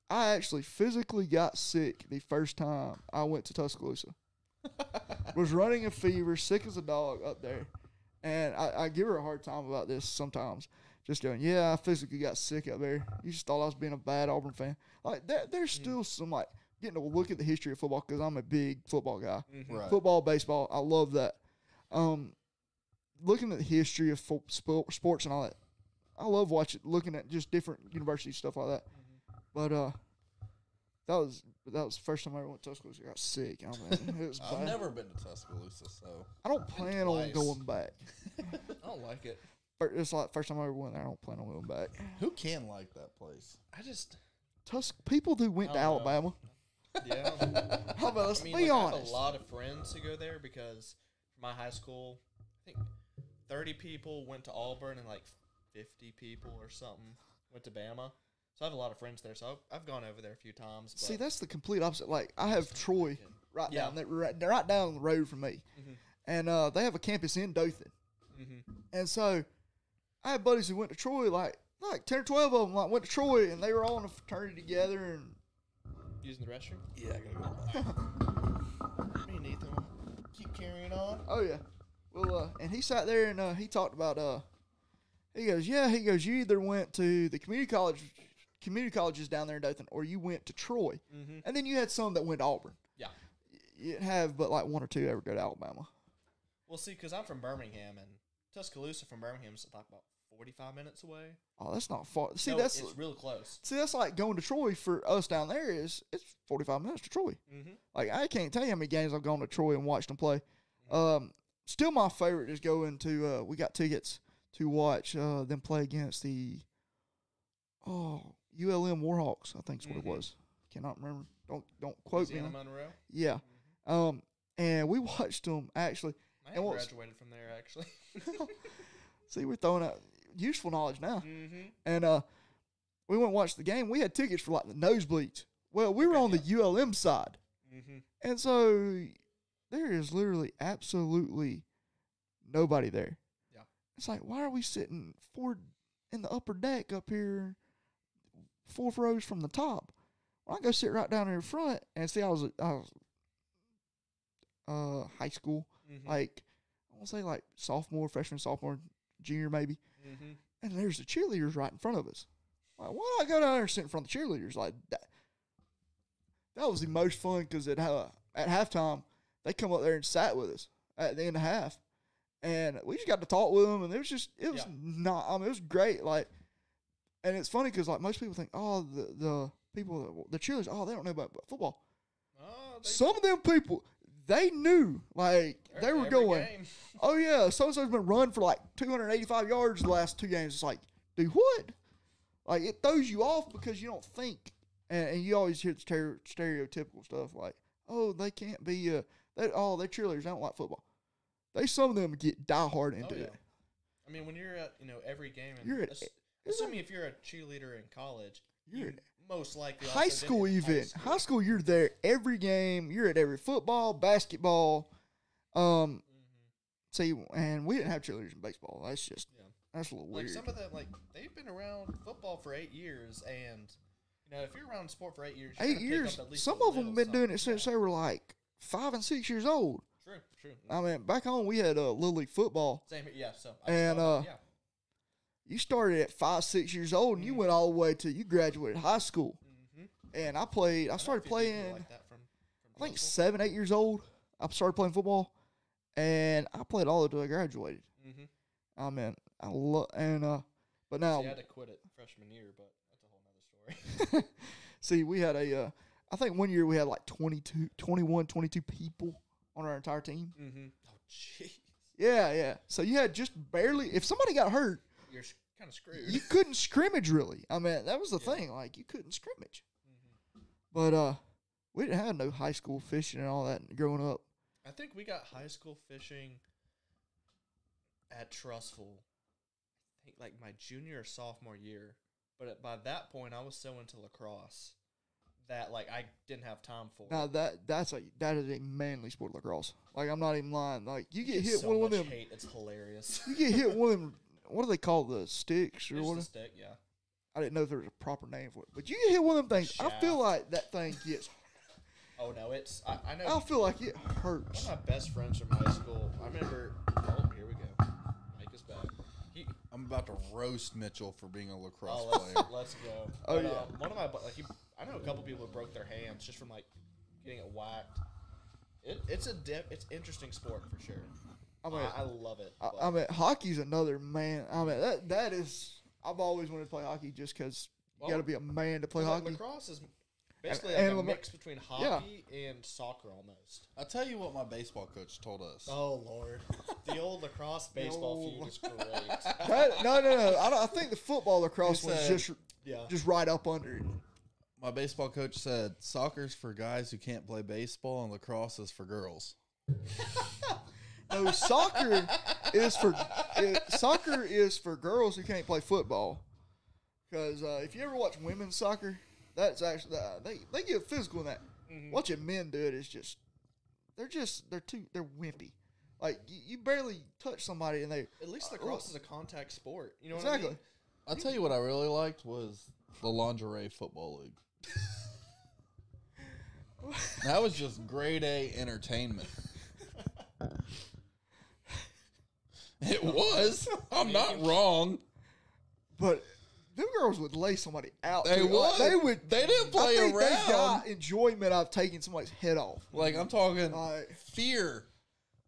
I actually physically got sick the first time I went to Tuscaloosa. was running a fever, sick as a dog up there. And I, I give her a hard time about this sometimes. Just going, yeah, I physically got sick up there. You just thought I was being a bad Auburn fan. Like, there, there's still some, like, getting to look at the history of football because I'm a big football guy. Mhm. right. Football, baseball, I love that. Um, looking at the history of fo- spo- sports and all that, I love watching, looking at just different university stuff like that. But uh, that was that was the first time I ever went to Tuscaloosa. I got sick. I mean, it was I've bad. never been to Tuscaloosa, so I don't plan on going back. I don't like it. Fir- It's like first time I ever went there. I don't plan on going back. who can like that place? I just Tusk people who went to don't know. Alabama. yeah. How about let's I mean, be like, I have honest. a lot of friends who go there because my high school, I think thirty people went to Auburn and like fifty people or something went to Bama. So I have a lot of friends there. So I've, I've gone over there a few times. But See, that's the complete opposite. Like I have Troy right Yeah. down there, right, right down the road from me, Mhm. and uh, they have a campus in Dothan. hmm And so I had buddies who went to Troy, like like ten or twelve of them, like went to Troy, and they were all in a fraternity together. And using the restroom. Yeah, I gotta go. Me and Ethan keep carrying on. oh yeah, well, uh, and he sat there and uh, he talked about uh, he goes, yeah, he goes, you either went to the community college community colleges down there in Dothan, or you went to Troy, Mm-hmm. and then you had some that went to Auburn. Yeah. You have but like one or two ever go to Alabama. Well, see, because I'm from Birmingham, and Tuscaloosa from Birmingham is like about 45 minutes away. Oh, that's not far. See, No, that's it's real close. see, that's like going to Troy for us down there. Is it's forty five minutes to Troy. Mm-hmm. Like I can't tell you how many games I've gone to Troy and watched them play. Mm-hmm. Um, still my favorite is going to. Uh, we got tickets to watch uh, them play against the oh ULM Warhawks. I think is what Mhm. it was. Cannot remember. Don't don't quote me. Louisiana on- Monroe. Yeah. Um, and we watched them actually. I And graduated from there actually. See, we're throwing out useful knowledge now. mm-hmm. And uh, we went and watched the game. We had tickets for like the nosebleeds. Well, we were Okay, on the ULM side. Mm-hmm. And so there is literally absolutely nobody there. It's like, why are we sitting four in the upper deck up here, fourth rows from the top? Well, I go sit right down in front and see I was I was uh high school, Mm-hmm. like I want to say like sophomore, freshman, sophomore, junior maybe. mm-hmm. And there's the cheerleaders right in front of us. Like, why do I go down there and sit in front of the cheerleaders? Like that. That was the most fun because at uh, at halftime they come up there and sat with us at the end of half, and we just got to talk with them, and it was just it was Yeah. not. I mean, it was great. Like, and it's funny because like most people think, oh, the the people the cheerleaders, oh, they don't know about football. Oh, Some of them people they knew like they were going game. oh yeah, so and so's been run for like 285 yards the last two games. It's like, do what? Like it throws you off because you don't think, and, and you always hear the stere- stereotypical stuff like, oh, they can't be uh, they oh they cheerleaders they don't like football. They some of them get diehard into Oh, yeah. it. I mean, when you're at you know every game, and You're ass- assuming if you're a cheerleader in college, You're you most likely high school even High high school you're there every game. You're at every football, basketball. Um, Mm-hmm. see, and we didn't have cheerleaders in baseball. That's just Yeah. that's a little Like weird. some of them, like they've been around football for eight years, and you know if you're around sport for eight years, Eight years. up at least Some of them little been doing it since they were like five and six years old. True, true. I mean, back home we had uh, little league football. Same, here, yeah. So I And, uh, yeah. You started at five, six years old, and you Mhm. went all the way to you graduated high school. Mm-hmm. And I played. I started playing. like that from, from I think seven, eight years old. I started playing football, and I played all the way till I graduated. Mhm. I mean, I love and uh, but now See, I had to quit it freshman year, but that's a whole nother story. see, we had a. Uh, I think one year we had like 22, 21, 22 people on our entire team. mm-hmm. Oh, jeez, Yeah, yeah. So you had just barely. If somebody got hurt, you're kind of screwed. you couldn't scrimmage really. I mean, that was the Yeah. thing. Like you couldn't scrimmage. Mhm. But uh, we didn't have no high school fishing and all that growing up. I think we got high school fishing at Trustful. I think like my junior or sophomore year, but by that point I was so into lacrosse that like I didn't have time for. Now that that's a that is a manly sport, lacrosse. Like I'm not even lying. Like you get hit so one much of them. hate. It's hilarious. You get hit with one of them. What do they call the sticks or what? stick, yeah. I didn't know if there was a proper name for it. But you get hit one of them things. I feel like that thing gets. Oh no, it's I, I know. I feel like it One hurts. of my best friends from high school. I remember. Oh, here we go. Mike is back. He, I'm about to roast Mitchell for being a lacrosse oh, let's, player. let's go. Oh, But, yeah. um, one of my like he, I know a couple people who broke their hands just from like getting it whacked. It, it's a dip. It's interesting sport for sure. I I, mean, I love it. I, but- I mean, hockey's another man. I mean, that that is. I've always wanted to play hockey just because you got to be a man to play like, hockey. lacrosse is basically and like a mix between hockey and soccer almost. I'll tell you what my baseball coach told us. Oh lord, the old lacrosse baseball old- feud is great. That- no, no, no. I, don't, I think the football lacrosse He was just yeah. just right up under it. My baseball coach said soccer's for guys who can't play baseball and lacrosse is for girls. No, soccer is for it, soccer is for girls who can't play football. Because uh, if you ever watch women's soccer, that's actually uh, they they get physical in that. Mhm. Watching men do it is just they're just they're too they're wimpy. Like you, you barely touch somebody and they At least lacrosse is a contact sport. You know exactly. what I mean? I'll tell you what I really liked was the lingerie football league. That was just grade A entertainment. It was. I'm not wrong. But them girls would lay somebody out. They too. Like, would. they would. They didn't play I think around. They got enjoyment out of taking somebody's head off. Like I'm talking Like, fear.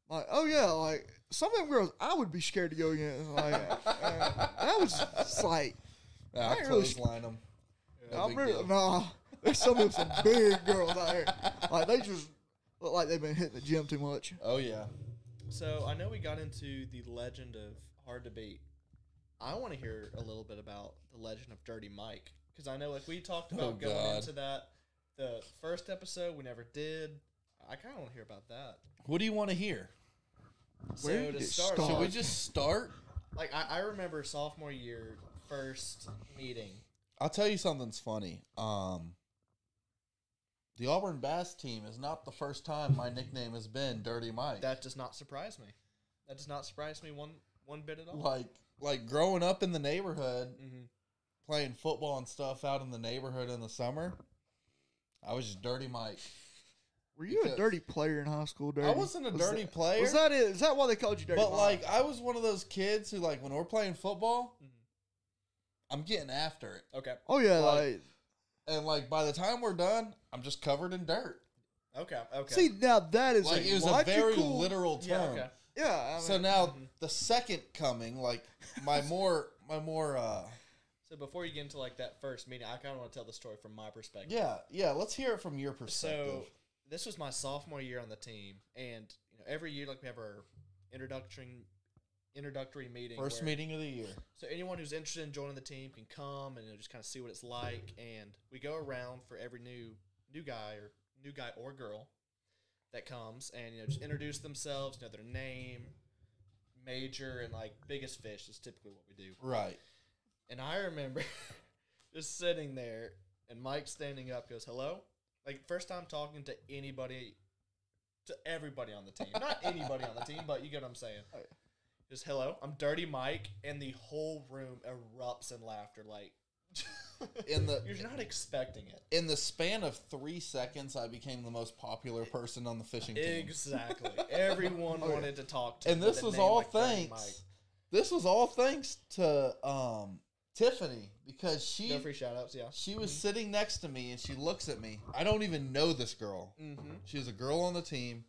like, oh yeah, like some of them girls, I would be scared to go against. Like, uh, that was just like, I I ain't really- clothesline them. No I'm big really, deal. nah. There's some of them some big girls out here. Like they just look like they've been hitting the gym too much. Oh yeah. So I know we got into the legend of hard to beat. I want to hear a little bit about the legend of Dirty Mike because I know like we talked about Oh, going God. into that the first episode we never did. I kind of want to hear about that. What do you want to hear? Where so did to start, start? Should we just start? like I, I remember sophomore year first meeting. I'll tell you something's funny. Um, the Auburn Bass team is not the first time my nickname has been Dirty Mike. That does not surprise me. That does not surprise me one one bit at all. like like growing up in the neighborhood, hmm playing football and stuff out in the neighborhood in the summer. I was just Dirty Mike. Were you a dirty player in high school? Dirty? I wasn't a Was dirty that- player, Was that it? Is that why they called you dirty? but Mike? like I was one of those kids who like when we're playing football, Mhm. I'm getting after it, Okay. oh yeah, like- like, and like by the time we're done, I'm just covered in dirt. Okay. Okay. see now that is Like a it was a very literal term. yeah. Okay. Yeah, I mean, so now Mhm. the second coming, like my more my more uh So before you get into like that first meeting, I kind of want to tell the story from my perspective. yeah, yeah, let's hear it from your perspective. So this was my sophomore year on the team, and you know every year like we have our introduction introductory meeting. First where- meeting of the year. So anyone who's interested in joining the team can come and you know, just kind of see what it's like. And we go around for every new new guy or new guy or girl that comes, and you know just introduce themselves, you know their name, major, and like biggest fish is typically what we do. Right. And I remember just sitting there, and Mike standing up goes, "Hello." Like first time talking to anybody, to everybody on the team. Not anybody on the team, but you get what I'm saying. Oh, Just hello. I'm Dirty Mike, and the whole room erupts in laughter. Like In the you're not expecting it. in the span of three seconds, I became the most popular person on the fishing team. Exactly. Everyone Oh, wanted to talk to. And this was all like thanks. This was all thanks to um, Tiffany because she No free shout outs, yeah. she was sitting next to me and she looks at me. I don't even know this girl. Mm-hmm. She was a girl on the team.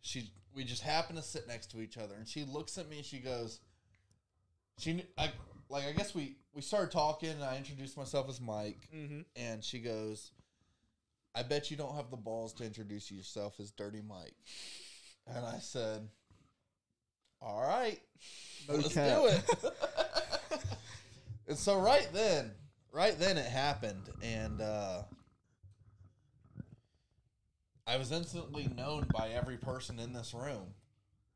She we just happen to sit next to each other, and she looks at me she goes, "She I like I guess we we started talking, and I introduced myself as Mike, Mm-hmm. and she goes, "I bet you don't have the balls to introduce yourself as Dirty Mike," and I said, "All right, No let's do it." and so right then, right then it happened, and uh, I was instantly known by every person in this room.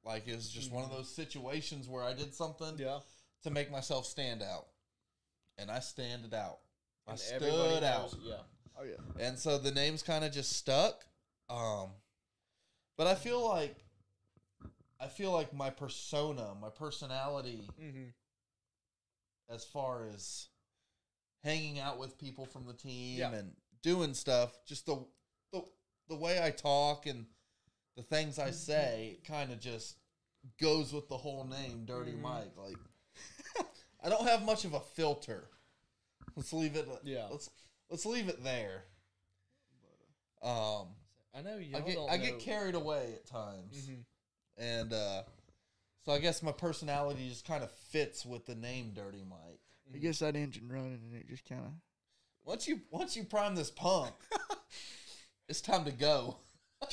Like it was just one of those situations where I did something Yeah. to make myself stand out, and I standed out. I And stood everybody out, knows- Yeah. Oh yeah. and so the names kind of just stuck. Um, but I feel like I feel like my persona, my personality, Mm-hmm. as far as hanging out with people from the team Yeah. and doing stuff, just the the the way I talk and the things I say kind of just goes with the whole name, Dirty Mhm. Mike. Like I don't have much of a filter. Let's leave it. Yeah. Let's let's leave it there. Um, I know y'all I get don't I know. get carried away at times, Mhm. and uh, so I guess my personality just kind of fits with the name Dirty Mike. I guess that engine running and it just kind of. Once you once you prime this pump, it's time to go.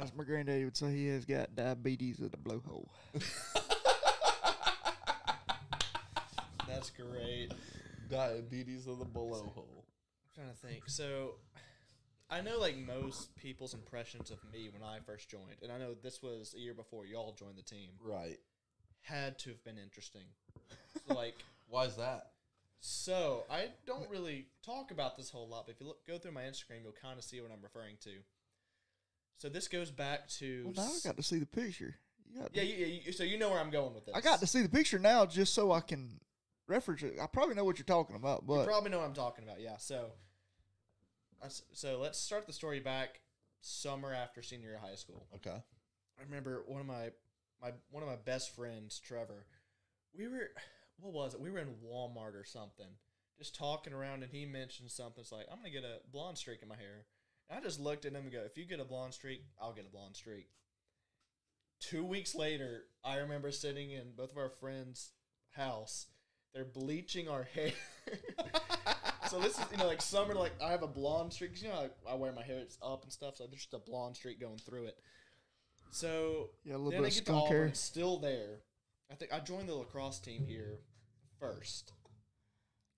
As my granddaddy would say, he has got diabetes of the blowhole. That's great. Diabetes of the blowhole. I'm trying to think. So, I know like most people's impressions of me when I first joined, and I know this was a year before y'all joined the team, Right. had to have been interesting. So, like, Why is that? So I don't really talk about this whole lot, but if you look, go through my Instagram, you'll kind of see what I'm referring to. So this goes back to Well, now I got to see the picture. You got yeah, yeah, you, so you know where I'm going with this. I got to see the picture now just so I can reference it. I probably know what you're talking about, You but probably know what I'm talking about. Yeah. So, so let's start the story back summer after senior year of high school. Okay. I remember one of my my one of my best friends, Trevor. We were what was it? We were in Walmart or something, just talking around, and he mentioned something. It's like I'm gonna get a blonde streak in my hair. And I just looked at him and go, if you get a blonde streak, I'll get a blonde streak. Two weeks later, I remember sitting in both of our friends' house. They're bleaching our hair. so this is you know like summer like I have a blonde streak. you know like, I wear my hair it's up and stuff so there's just a blonde streak going through it. So Yeah, a little then bit I of get to skunk Auburn, hair. still there. I think I joined the lacrosse team here first,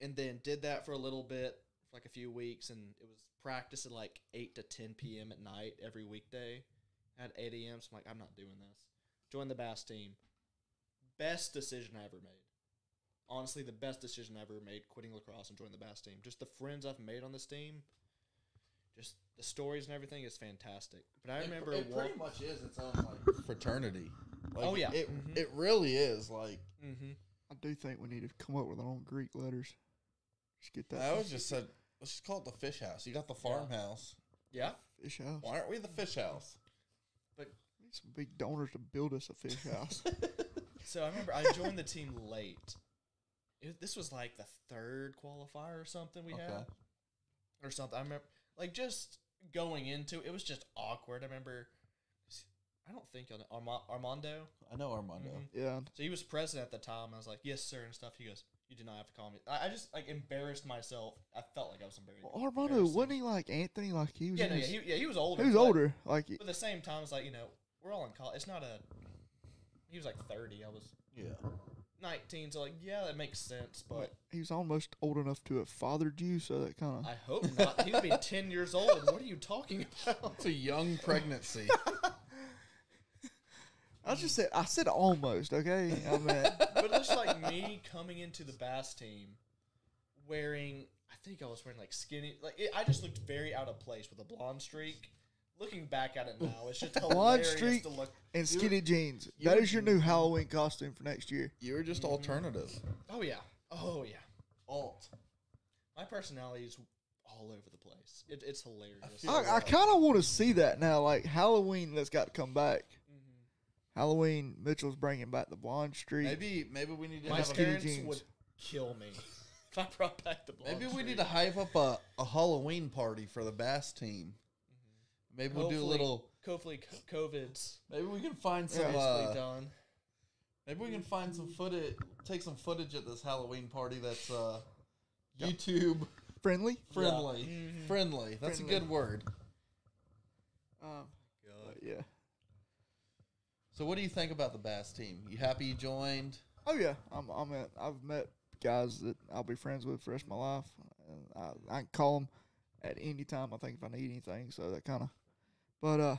and then did that for a little bit, for like a few weeks, and it was practice at like eight to ten p.m. at night every weekday. At eight a.m., so I'm like, I'm not doing this. Joined the bass team. Best decision I ever made. Honestly, the best decision I ever made quitting lacrosse and joining the bass team. Just the friends I've made on this team. Just the stories and everything is fantastic. But I It- remember it, one, pretty much is its own like fraternity. Like, Oh, yeah. it Mhm. it really is. Like mm-hmm. I do think we need to come up with our own Greek letters. Just get that I was just said, let's just call it the fish house. You got the farmhouse. yeah. fish house. Why aren't we the fish house? But We need some big donors to build us a fish house. So I remember I joined the team late. It, this was like the third qualifier or something we Okay. had, or something. I remember like just going into it was just awkward. I remember. I don't think you'll know Arma- Armando. I know Armando. Mhm. yeah, So he was president at the time. I was like, "Yes, sir," and stuff. He goes, "You do not have to call me." I, I just like embarrassed myself. I felt like I was embarrassed. well, Armando wasn't he like Anthony? Like he was. Yeah, in no, yeah, his- he, yeah, he was older. he was but- older. Like But at the same time, it's like you know, we're all in college. It's not a. He was like thirty. I was Yeah. 19, so like, yeah, that makes sense, but he was almost old enough to have fathered you, so that kind of. I hope not. He would be 10 years old. What are you talking about? It's a young pregnancy. I just said I said almost. Okay, I mean, But it's like me coming into the bass team wearing, I think I was wearing like skinny, like it, I just looked very out of place with a blonde streak. Looking back at it now, it's just a Blonde streak. to look. and skinny jeans. you That were- is your new Halloween costume for next year. you were just Mhm. alternative. Oh yeah, oh yeah. Alt. My personality is all over the place. It, it's hilarious. feel- I, I kind of want to see that now. Like Halloween, that's got to come back. Halloween, Mitchell's bringing back the blonde streak. Maybe maybe we need to My have skinny a, parents jeans. would kill me if I brought back the blonde. maybe we streak. need to hype up a, a Halloween party for the bass team. Maybe we'll do a Hopefully- little. Hopefully, co- COVID's Maybe we can find some. basically Uh, done. maybe we can find some footage. Take some footage at this Halloween party that's uh, Yeah. YouTube Friendly. friendly. Mhm. Friendly. That's Friendly. a good word. Um, God. but yeah. So, what do you think about the bass team? You happy you joined? Oh yeah. I'm. I'm. At, I've met guys that I'll be friends with for the rest of my life. And I, I can call them at any time. I think if I need anything. So that kind of. But uh,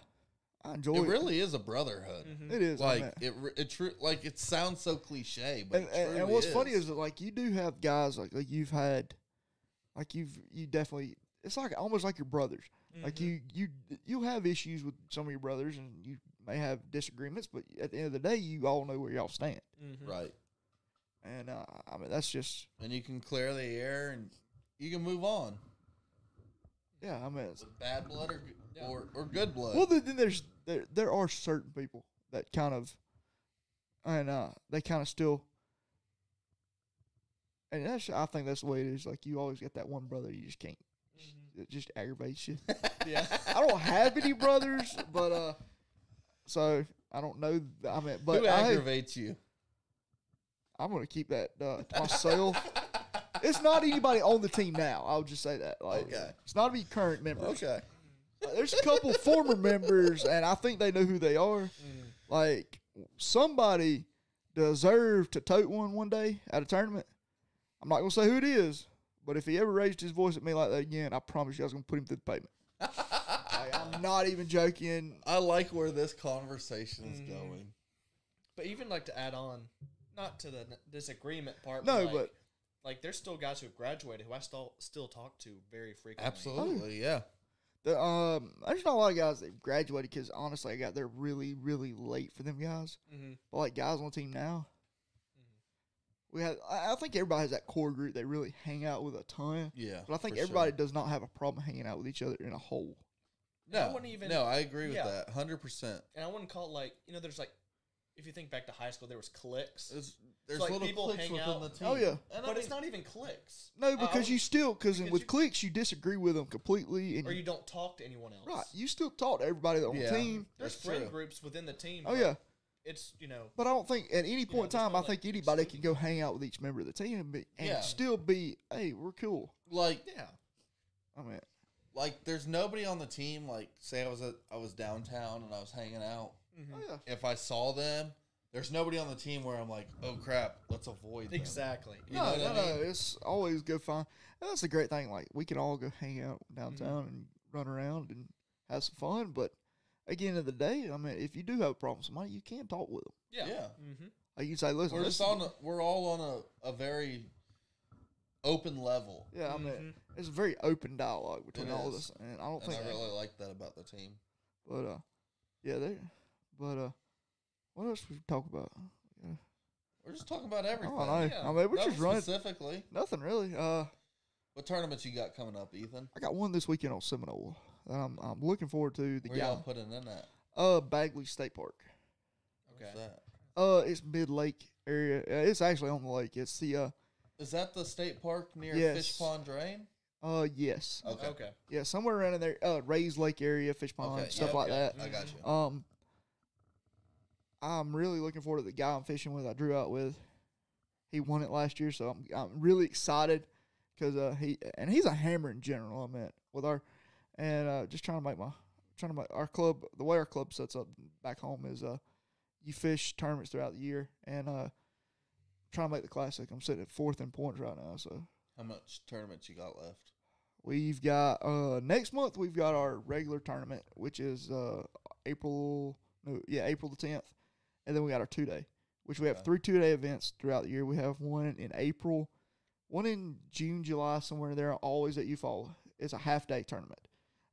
I enjoy It it. really is a brotherhood. Mhm. It is. Like it, it true. Like it sounds so cliche, but and, it and, and truly what's funny is that like you do have guys like, like you've had, like you've you definitely it's like almost like your brothers. Like Mhm. you you you have issues with some of your brothers and you may have disagreements, but at the end of the day, you all know where y'all stand. Mhm. right, And uh, I mean that's just and you can clear the air and you can move on. yeah. I mean, it's, With bad blood or Yeah. or, or good blood. well then, then there's there there are certain people that kind of, and uh they kind of still. And that's I think that's the way it is. Like you always get that one brother you just can't. Mhm. It just aggravates you. Yeah. I don't have any brothers, but uh, so I don't know. th- I mean, but Who I, aggravates you? I'm gonna keep that uh, to myself. it's not anybody on the team now. I'll just say that. Like, Okay. it's not any current members. Okay. There's a couple former members, and I think they know who they are. Mm. Like, somebody deserved to tote one one day at a tournament. I'm not gonna say who it is, but if he ever raised his voice at me like that again, I promise you I was gonna put him through the pavement. I'm not even joking. I like where this conversation is Mhm. going. But even like to add on, not to the disagreement part. No, like, but- like there's still guys who have graduated who I still still talk to very frequently. Absolutely, yeah. The, um, there's not a lot of guys that graduated because honestly, I got there really, really late for them guys. Mm-hmm. But like guys on the team now, we had. I, I think everybody has that core group they really hang out with a ton. Yeah. But I think everybody sure. does not have a problem hanging out with each other in a whole. And I No, wouldn't even- no, I agree with yeah. that. 100%. And I wouldn't call it like you know there's like if you think back to high school, there was cliques. It's, there's like little people cliques hang within out- the team. Oh, yeah. and I but it's not even cliques. No, because I you still because because with you- cliques you disagree with them completely, and or you, you don't talk to anyone else. right you still talk to everybody on Yeah. the team. There's friend true. groups within the team. Oh yeah, It's you know but I don't think at any point in time I like, think anybody can go hang out with each member of the team and, be, and Yeah. still be hey we're cool. like yeah. I mean like there's nobody on the team. Like say I was at I was downtown and I was hanging out. Mhm. oh yeah If I saw them, there's nobody on the team where I'm like, oh crap, let's avoid them. Exactly. You no know no what I no it's always good fun. And that's a great thing. Like we can all go hang out downtown and run around and have some fun, but. At the end of the day, I mean, if you do have a problem with somebody, you can't talk with them. Yeah. Yeah. Mm-hmm. Like you say, "Listen, We're just on. A, we're all on a, a very open level, Yeah, I mean, Mhm. it's a very open dialogue between It all of is. us, and I don't and think. I really like that about the team. But uh, yeah, they. But uh, what else we talk about? Yeah, We're just talking about everything. I don't know. Yeah. I mean, we're Nothing just running specifically. nothing really. Uh, What tournaments you got coming up, Ethan? I got one this weekend on Seminole. that I'm I'm looking forward to the Where y'all putting in that? Uh, Bagley State Park. Okay. What's that? Uh, it's mid lake area. Uh, it's actually on the lake. It's the uh Is that the state park near Yes. Fish Pond Drain? uh yes Okay. Okay. yeah somewhere around in there. Uh, Raised Lake area, Fish Pond, Okay, stuff yeah, like okay. that. I got you. Um, I'm really looking forward to the guy I'm fishing with. I drew out with. He won it last year, so I'm I'm really excited because uh he and he's a hammer in general. I meant with our and uh just trying to make my trying to make our club the way our club sets up back home is uh you fish tournaments throughout the year and uh trying to make the classic. I'm sitting at fourth in points right now, so How much tournaments you got left? We've got uh next month we've got our regular tournament, which is uh April no yeah, April the tenth. And then we got our two day. Which we have Okay. three two day events throughout the year. We have one in April, one in June, July, somewhere in there, always at Eufaula. It's a half day tournament.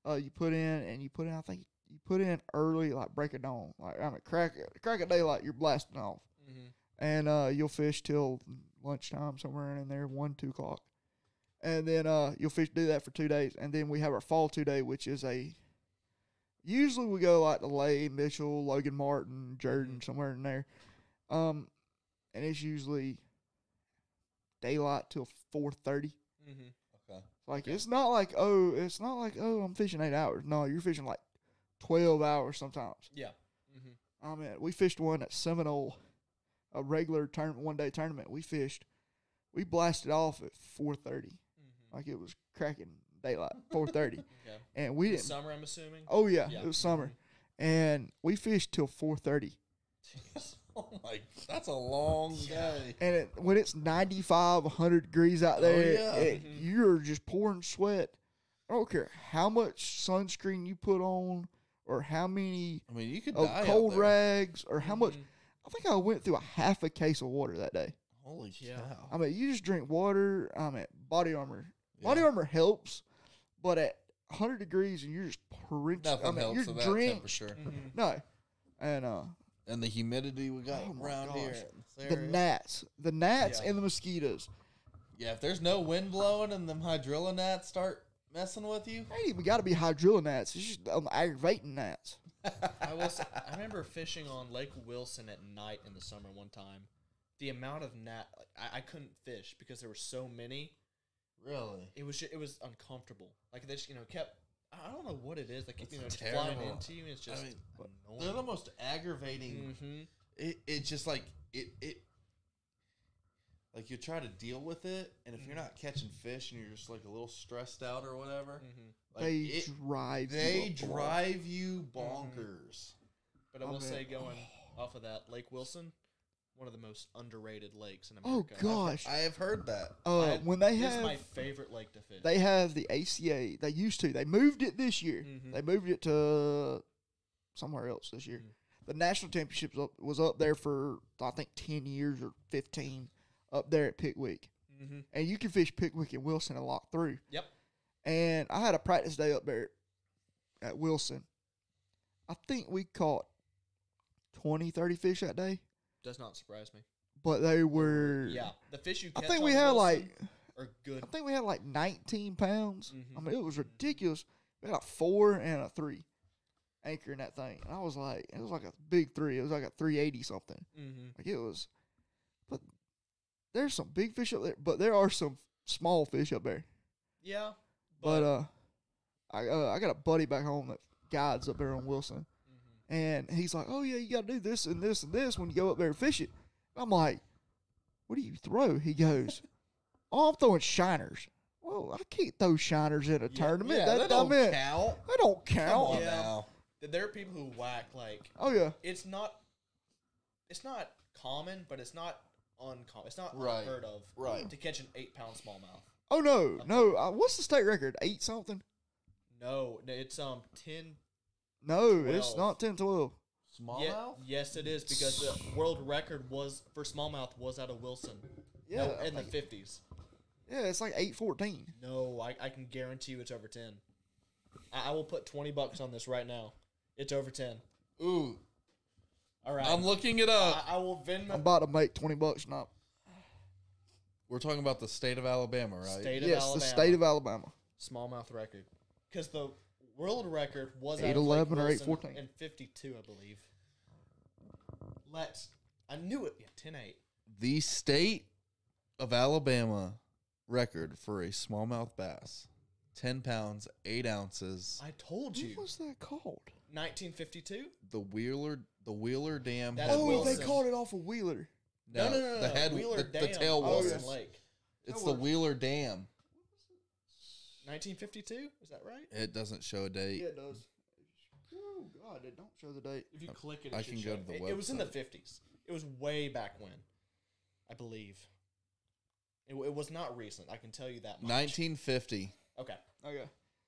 Uh you put in and you put in I think you put in early like break it dawn. Like I mean crack crack of daylight you're blasting off. Mm-hmm. And uh you'll fish till lunchtime somewhere in there, one, two o'clock and then uh you'll fish do that for two days and then we have our fall two day which is a usually we go like to lay mitchell logan martin jordan somewhere in there um and it's usually daylight till 4.30 Mm-hmm. Okay. like Okay. it's not like oh it's not like oh i'm fishing eight hours no you're fishing like 12 hours sometimes Yeah. Mm-hmm. I mean, we fished one at Seminole, a regular tournament, one day tournament. We fished, we blasted off at four thirty, Mm-hmm. like it was cracking daylight, four thirty, Okay. and we didn't. Summer, I'm assuming. Oh yeah, Yeah. it was summer, and we fished till four thirty. Oh my, that's a long day. And it, when it's 95, 100 degrees out Oh, there, yeah. it- Mhm. you're just pouring sweat. I don't care how much sunscreen you put on, or how many I mean, you could die cold rags, or how much. I think I went through a half a case of water that day. Holy Yeah. cow! I mean, you just drink water. I mean, body armor. Body armor helps, but at 100 degrees and you're just drenched. Nothing I mean, helps you're with that drenched. temperature. Mhm. No, and uh, And the humidity we got Oh around here. gosh. in this the gnats, the gnats Yeah. and the mosquitoes. Yeah, if there's no wind blowing and them hydrilla gnats start messing with you, Ain't even got to be hydrilla gnats. It's just um, aggravating gnats. I was. I remember fishing on Lake Wilson at night in the summer one time. The amount of gnat, like, I, I couldn't fish because there were so many. really, It was ju- it was uncomfortable. Like they just you know kept. I don't know what it is. Like It's you know, just flying terrible. into you. And it's just mean, annoying. they're the most aggravating. mm-hmm. It it just like it it. Like you try to deal with it, and if you're Mhm. not catching fish and you're just like a little stressed out or whatever, Mm-hmm. like they it, drive. you they up the drive you bonkers. But I I will mean- say, going off of that, Lake Wilson, one of the most underrated lakes in Oh America. gosh. I have heard that. Uh, I- when they It's have my favorite lake to fish. they have the ACA. They used to. They moved it this year. Mhm. They moved it to somewhere else this year. Mhm. The national championships up, was up there for I think ten years or fifteen up there at Pickwick, mm-hmm. and you can fish Pickwick and Wilson a lot through. Yep. And I had a practice day up there at Wilson. I think we caught 20, 30 fish that day, Does not surprise me. but they were. Yeah, the fish you I think we had Wilson like are good. I think we had like 19 pounds. I Mhm. mean, it was ridiculous. We had a four and a three. anchoring that thing. And I was like, it was like a big three. It was like a 380 something. Mm-hmm. Like it was, there's some big fish up there, but there are some small fish up there. Yeah, But uh, I uh, I got a buddy back home that guides up there on Wilson, Mhm. and he's like, "Oh yeah, you got to do this and this and this when you go up there and fish it." I'm like, "What do you throw?" He goes, "Oh, I'm throwing shiners." Well, I can't throw shiners in a tournament. Yeah, that, that I don't mean, count. that don't Come count. on Yeah. now. Th- there are people who whack like Oh yeah, it's not. It's not common, but it's not uncommon. It's not Right. unheard of. Right. To catch an eight-pound smallmouth. oh no, no. Uh, what's the state record? Eight something? No, no, it's um ten. No, it's not 10, 12. Smallmouth? Yeah, yes, it is because the world record was for smallmouth was out of Wilson. Yeah, no, in the fifties. yeah, it's like eight fourteen. No, I, I can guarantee you it's over ten. I, I will put twenty bucks on this right now. It's over ten. Ooh, All right. I'm looking it up. I, I will Venmo. I'm about to make twenty bucks now. We're talking about the state of Alabama, right? State of Yes, Alabama. the state of Alabama. smallmouth record because the world record was out of 811 or Lake Wilson 814. in 52 i believe let's i knew it yeah 10 8 The state of Alabama record for a smallmouth bass 10 pounds, 8 ounces. i told you What was that called? 1952 The Wheeler the Wheeler Dam That's head oh, Wilson. they called it off of Wheeler. no no no no, the no. head Wheeler the, Dam, the tail Oh, Wilson. Wilson lake It's the Wheeler Dam. 1952 is that right It doesn't show a date. Yeah, it does. Oh God, it don't show the date. if you click it, it I should can go to the it, it was in the 50s it was way back when i believe it, it was not recent i can tell you that much 1950. Okay Okay.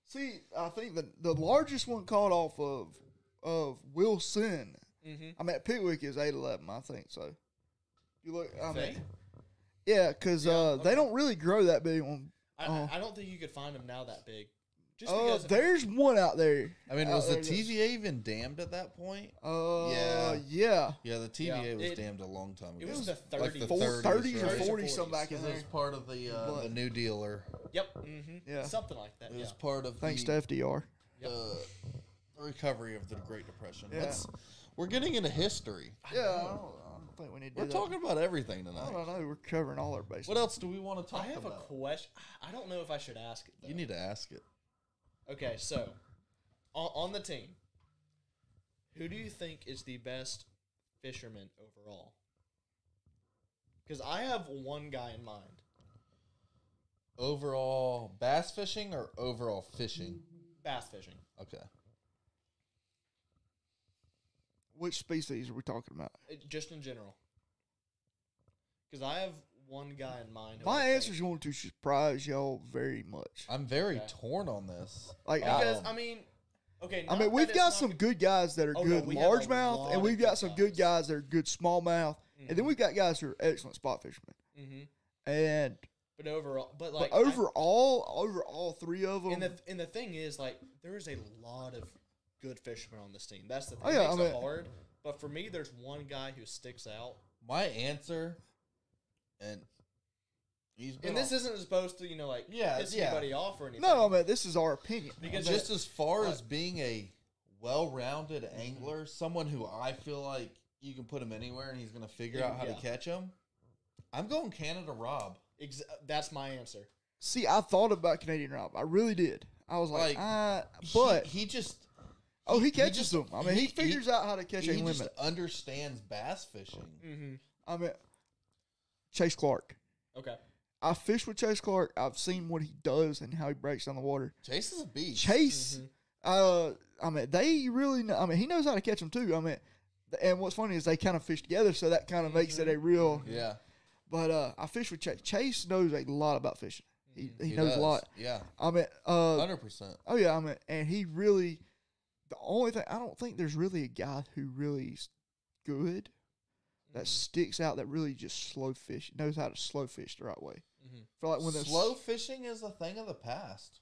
See, I think the the largest one caught off of of Wilson. mm-hmm I mean, Pickwick is eight eleven. I think so. You look. I mean, yeah, because Yeah, uh, they don't really grow that big on. I, Oh. I don't think you could find them now that big just Uh, because there's one out there. I mean, out was the there that's- TVA even dammed at that point? Uh, Yeah. yeah, Yeah, the TVA Yeah, was it- dammed a long time ago. it was the 30s Like the Four- 30s, 30s or right? 40 something back in Because it there. was part of the uh, the New Dealer. Yep. Mm-hmm. Yeah. Something like that. It was part of Thanks the, to FDR. Yep. uh, recovery of the Great Depression. Yeah. Let's- we're getting into history. Yeah, I don't, I don't think we need to. We're do talking about everything That. I tonight. don't know. We're covering all our bases. What else do we want to talk about? I talk have a about? question. I don't know if I should ask it. Though. You need to ask it. Okay, so on, on the team, who do you think is the best fisherman overall? Because I have one guy in mind. Overall bass fishing or overall fishing? Bass fishing. Okay. Which species are we talking about? It, just in general. Because I have one guy in mind. who My I think- answer is going to surprise y'all very much. I'm very Okay. torn on this. Like, Because Um, I mean, okay. I mean, that we've it's got not some gonna- good guys that are Oh, no, good we have a largemouth, lot and of we've good got some good guys. guys that are good smallmouth, and then Mhm. we've got guys who are excellent spot fishermen. Mhm. And But overall, but like but I- overall, over all three of them, and the and the thing is, like, there is a lot of good fishermen on this team. That's the thing. Oh, yeah, it makes I it hard. But for me, there's one guy who sticks out. My answer, and he's been And this on- isn't supposed to, you know, like Yeah, piss yeah. anybody off or anything. no, I mean this is our opinion. Because just as far as being a well-rounded angler, someone who I feel like you can put him anywhere and he's going to figure out how yeah. to catch him. I'm going Canada Rob. Ex- that's my answer. see, I thought about Canadian Rob. I really did. I was like, Like, uh, but he, just oh, he he catches just- them. I mean, he, he- he- figures out how to catch he a just limit. understands bass fishing. Mm-hmm. I mean, Chase Clark. Okay. I fished with Chase Clark. I've seen what he does and how he breaks down the water. Chase is a beast. Chase, Mhm. uh, I mean, they really. Know, I mean, he knows how to catch them too. I mean, and what's funny is they kind of fish together, so that kind of makes it a real. Yeah, But uh, I fish with Chase. Chase knows a lot about fishing. He, he, knows does. a lot. Yeah, I mean, uh, hundred percent. oh yeah, I mean, and he really. The only thing I don't think there's really a guy who really is good that sticks out that really just slow fish knows how to slow fish the right way. Mhm. For like when Slow fishing is a thing of the past.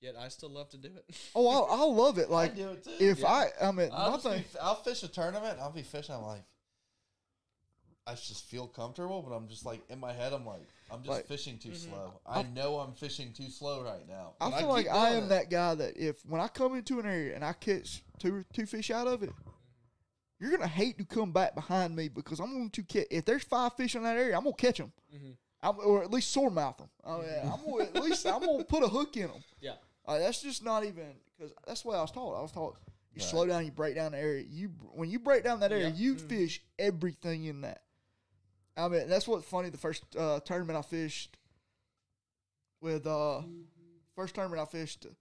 Yet I still love to do it. Oh, I, I love it. Like I do it too. if yeah. I, I mean, I'll, my be thing. f- I'll fish a tournament. I'll be fishing. I'm like, I just feel comfortable, but I'm just like in my head, I'm like, I'm just Like- fishing too Mhm. slow. I know I'm fishing too slow right now. I but feel like I am it. that guy that if when I come into an area and I catch two two fish out of it, you're gonna hate to come back behind me because I'm going to catch. If there's five fish in that area, I'm gonna catch them, Mm-hmm. I'm, or at least sore mouth them. Oh yeah, I'm gonna, at least I'm gonna put a hook in them. Yeah. Uh, that's just not even because that's the way I was taught. I was taught you Right. slow down, you break down the area. You when you break down that area, Yep. you Mhm. fish everything in that. I mean, that's what's funny. The first uh, tournament I fished with uh, first tournament I fished a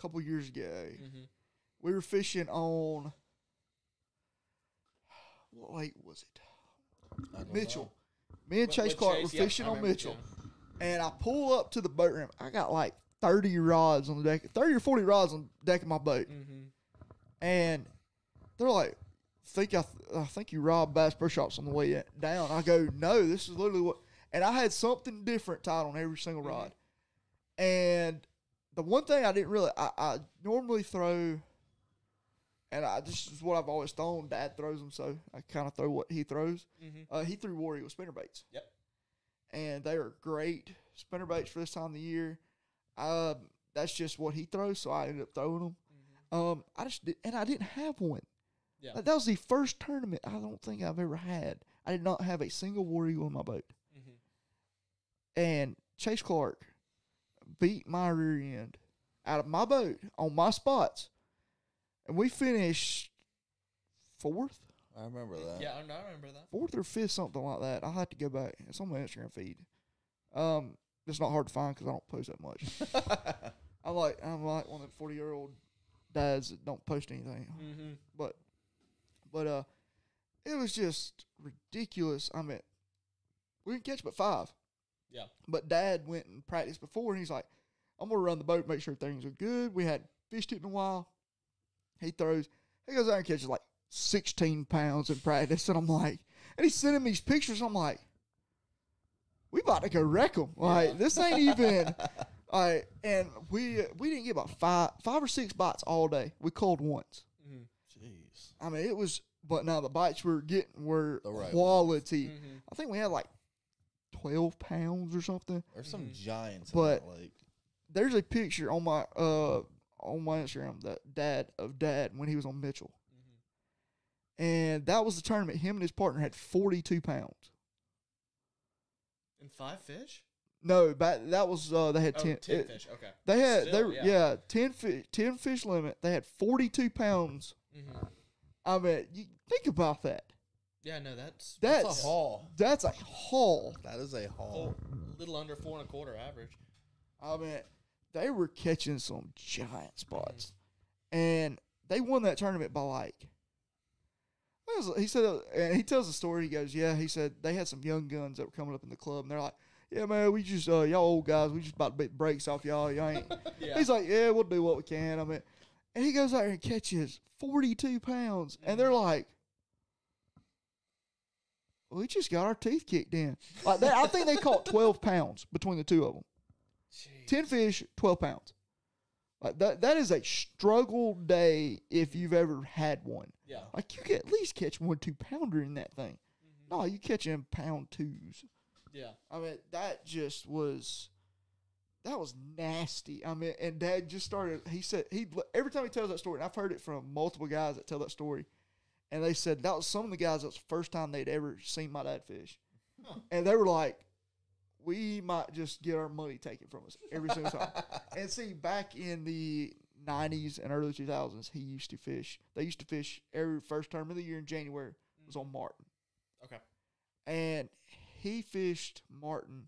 couple years ago. Mm-hmm. We were fishing on what lake was it? Mitchell. know. Me and Chase Clark were fishing on Mitchell, and I pull up to the boat ramp. I got like thirty rods on the deck, thirty or forty rods on the deck of my boat, Mm-hmm. and they're like, "Think I, th- I think you robbed Bass Pro Shops on the way down." I go, "No, this is literally what." And I had something different tied on every single Mhm. rod, and the one thing I didn't really, I, I normally throw, and I this is what I've always thrown. Dad throws them, so I kind of throw what he throws. Mm-hmm. Uh, he threw War Eagle spinner baits. Yep. And they are great spinner baits for this time of the year. Um, that's just what he throws, so I ended up throwing them. Um, I just did, and I didn't have one. Yeah. Like, that was the first tournament I don't think I've ever had. I did not have a single War Eagle in my boat. Mm-hmm. And Chase Clark beat my rear end out of my boat on my spots, and we finished fourth. I remember that. Yeah, I I remember that. fourth or fifth, something like that. I'll have to go back. It's on my Instagram feed. Um, it's not hard to find because I don't post that much. I'm like I'm like one of the forty year old dads that don't post anything. Mm-hmm. But but uh, it was just ridiculous. I mean, we didn't catch but five. Yeah. But Dad went and practiced before, and he's like, "I'm gonna run the boat, make sure things are good." We had fished it in a while. He throws. He goes out and catches like 16 pounds in practice, and I'm like, and he's sending me these pictures. I'm like, we about to go wreck them. Like Yeah. this ain't even. Like, and we we didn't get about five five or six bites all day. We called once. Mm-hmm. Jeez. I mean, it was, but now the bites we were getting were right quality. Mm-hmm. I think we had like 12 pounds or something. There's some Mhm. giants But- lake. There's a picture on my uh on my Instagram that dad of dad when he was on Mitchell, Mm-hmm. and that was the tournament. Him and his partner had 42 pounds. And five fish? No, but that was uh they had Oh, 10. 10 it- fish. Okay. They had they Still, were yeah. yeah, 10 fish 10 fish limit. They had 42 pounds. Mm-hmm. I mean, you think about that. Yeah, no, that's That's That's a haul. That's a haul. That is a haul. four, little under four and a quarter average. I mean, they were catching some giant Mm-hmm. spots, and they won that tournament by like. was- He said, uh, and he tells the story. He goes, "Yeah." He said they had some young guns that were coming up in the club, and they're like, "Yeah, man, we just uh, y'all old guys, we just about to beat the brakes off y'all. Y'all ain't." Yeah. He's like, "Yeah, we'll do what we can." I mean, and he goes out there and catches forty-two pounds, and they're like. We just got our teeth kicked in. Like that, I think they caught twelve pounds between the two of them. Jeez. 10 fish, 12 pounds. Like that that is a struggle day if you've ever had one. Yeah. Like you can at least catch one two pounder in that thing. Mhm. No, you catch in pound twos. Yeah. I mean, that just was that was nasty. I mean, and dad just started he said he every time he tells that story, and I've heard it from multiple guys that tell that story, and they said that was some of the guys that's the first time they'd ever seen my dad fish. Huh. And they were like, we might just get our money taken from us every single time. and see, back in the 90s and early 2000s, he used to fish. They used to fish every first term of the year in January was on Martin. Okay. And he fished Martin,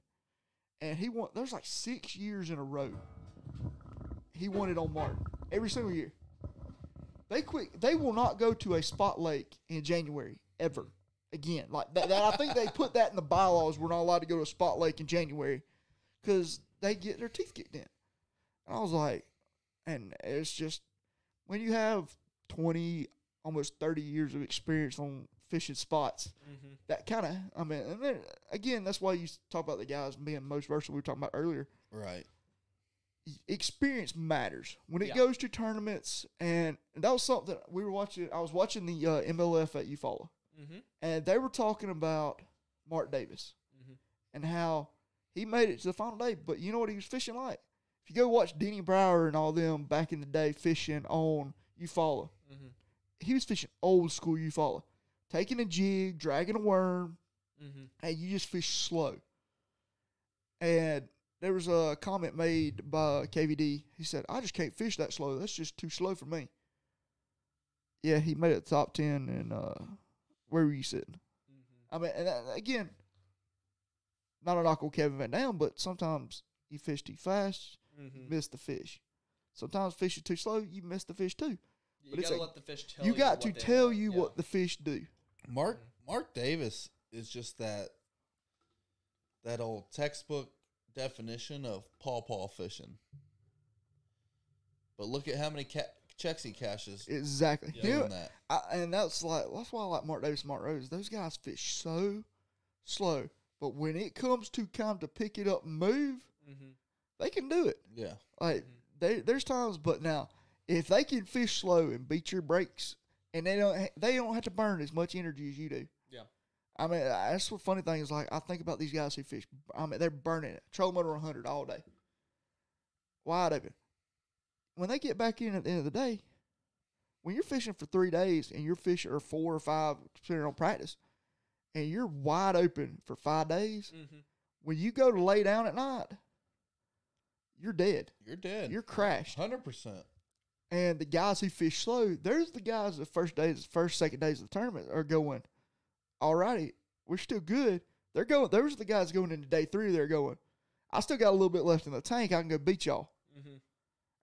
and he won. There's like six years in a row. He won it on Martin every single year. They quit. They will not go to a spot lake in January ever again. Like that, that I think they put that in the bylaws. We're not allowed to go to a spot lake in January because they get their teeth kicked in. And I was like, and it's just when you have twenty, almost thirty years of experience on fishing spots, Mm-hmm. that kind of, I mean, and then again, that's why you talk about the guys being most versatile. We were talking about earlier. Right. Experience matters when it Yeah. goes to tournaments, and that was something we were watching. I was watching the uh, MLF at Eufaula, Mm-hmm. and they were talking about Mark Davis Mhm. and how he made it to the final day. But you know what he was fishing like? If you go watch Denny Brauer and all them back in the day fishing on Eufaula, Mm-hmm. he was fishing old school Eufaula, taking a jig, dragging a worm, Mm-hmm. and you just fish slow. And there was a comment made by KVD. He said, "I just can't fish that slow. That's just too slow for me." Yeah, he made it top ten, and uh, where were you sitting? Mm-hmm. I mean, and that, again, not a knock on Kevin Van Dam, but sometimes you fish too fast, Mm-hmm. you miss the fish. Sometimes fish are too slow, you miss the fish too. You but it's gotta like- let the fish tell you you. got to tell you Yeah. what the fish do. Mark Mhm. Mark Davis is just that that old textbook definition of paw paw fishing. But look at how many ca- checks he cashes Exactly. Yeah. Him- doing that. I, and that's like that's why I like Mark Davis, and Mark Rose. Those guys fish so slow, but when it comes to time to pick it up and move, Mm-hmm. they can do it. Yeah. Like Mhm. they, there's times, but now if they can fish slow and beat your brakes, and they don't they don't have to burn as much energy as you do. Yeah. I mean that's what funny thing is like I think about these guys who fish. I mean they're burning it, trolling motor 100 all day, wide open. When they get back in at the end of the day, when you're fishing for three days and you're fishing or four or five, depending on practice, and you're wide open for five days, Mm-hmm. when you go to lay down at night, you're dead. You're dead. You're crashed. hundred percent. And the guys who fish slow, there's the guys the first days, first, second days of the tournament are going, alrighty, we're still good. They're going, those are the guys going into day three, they're going, I still got a little bit left in the tank. I can go beat y'all. Mm-hmm.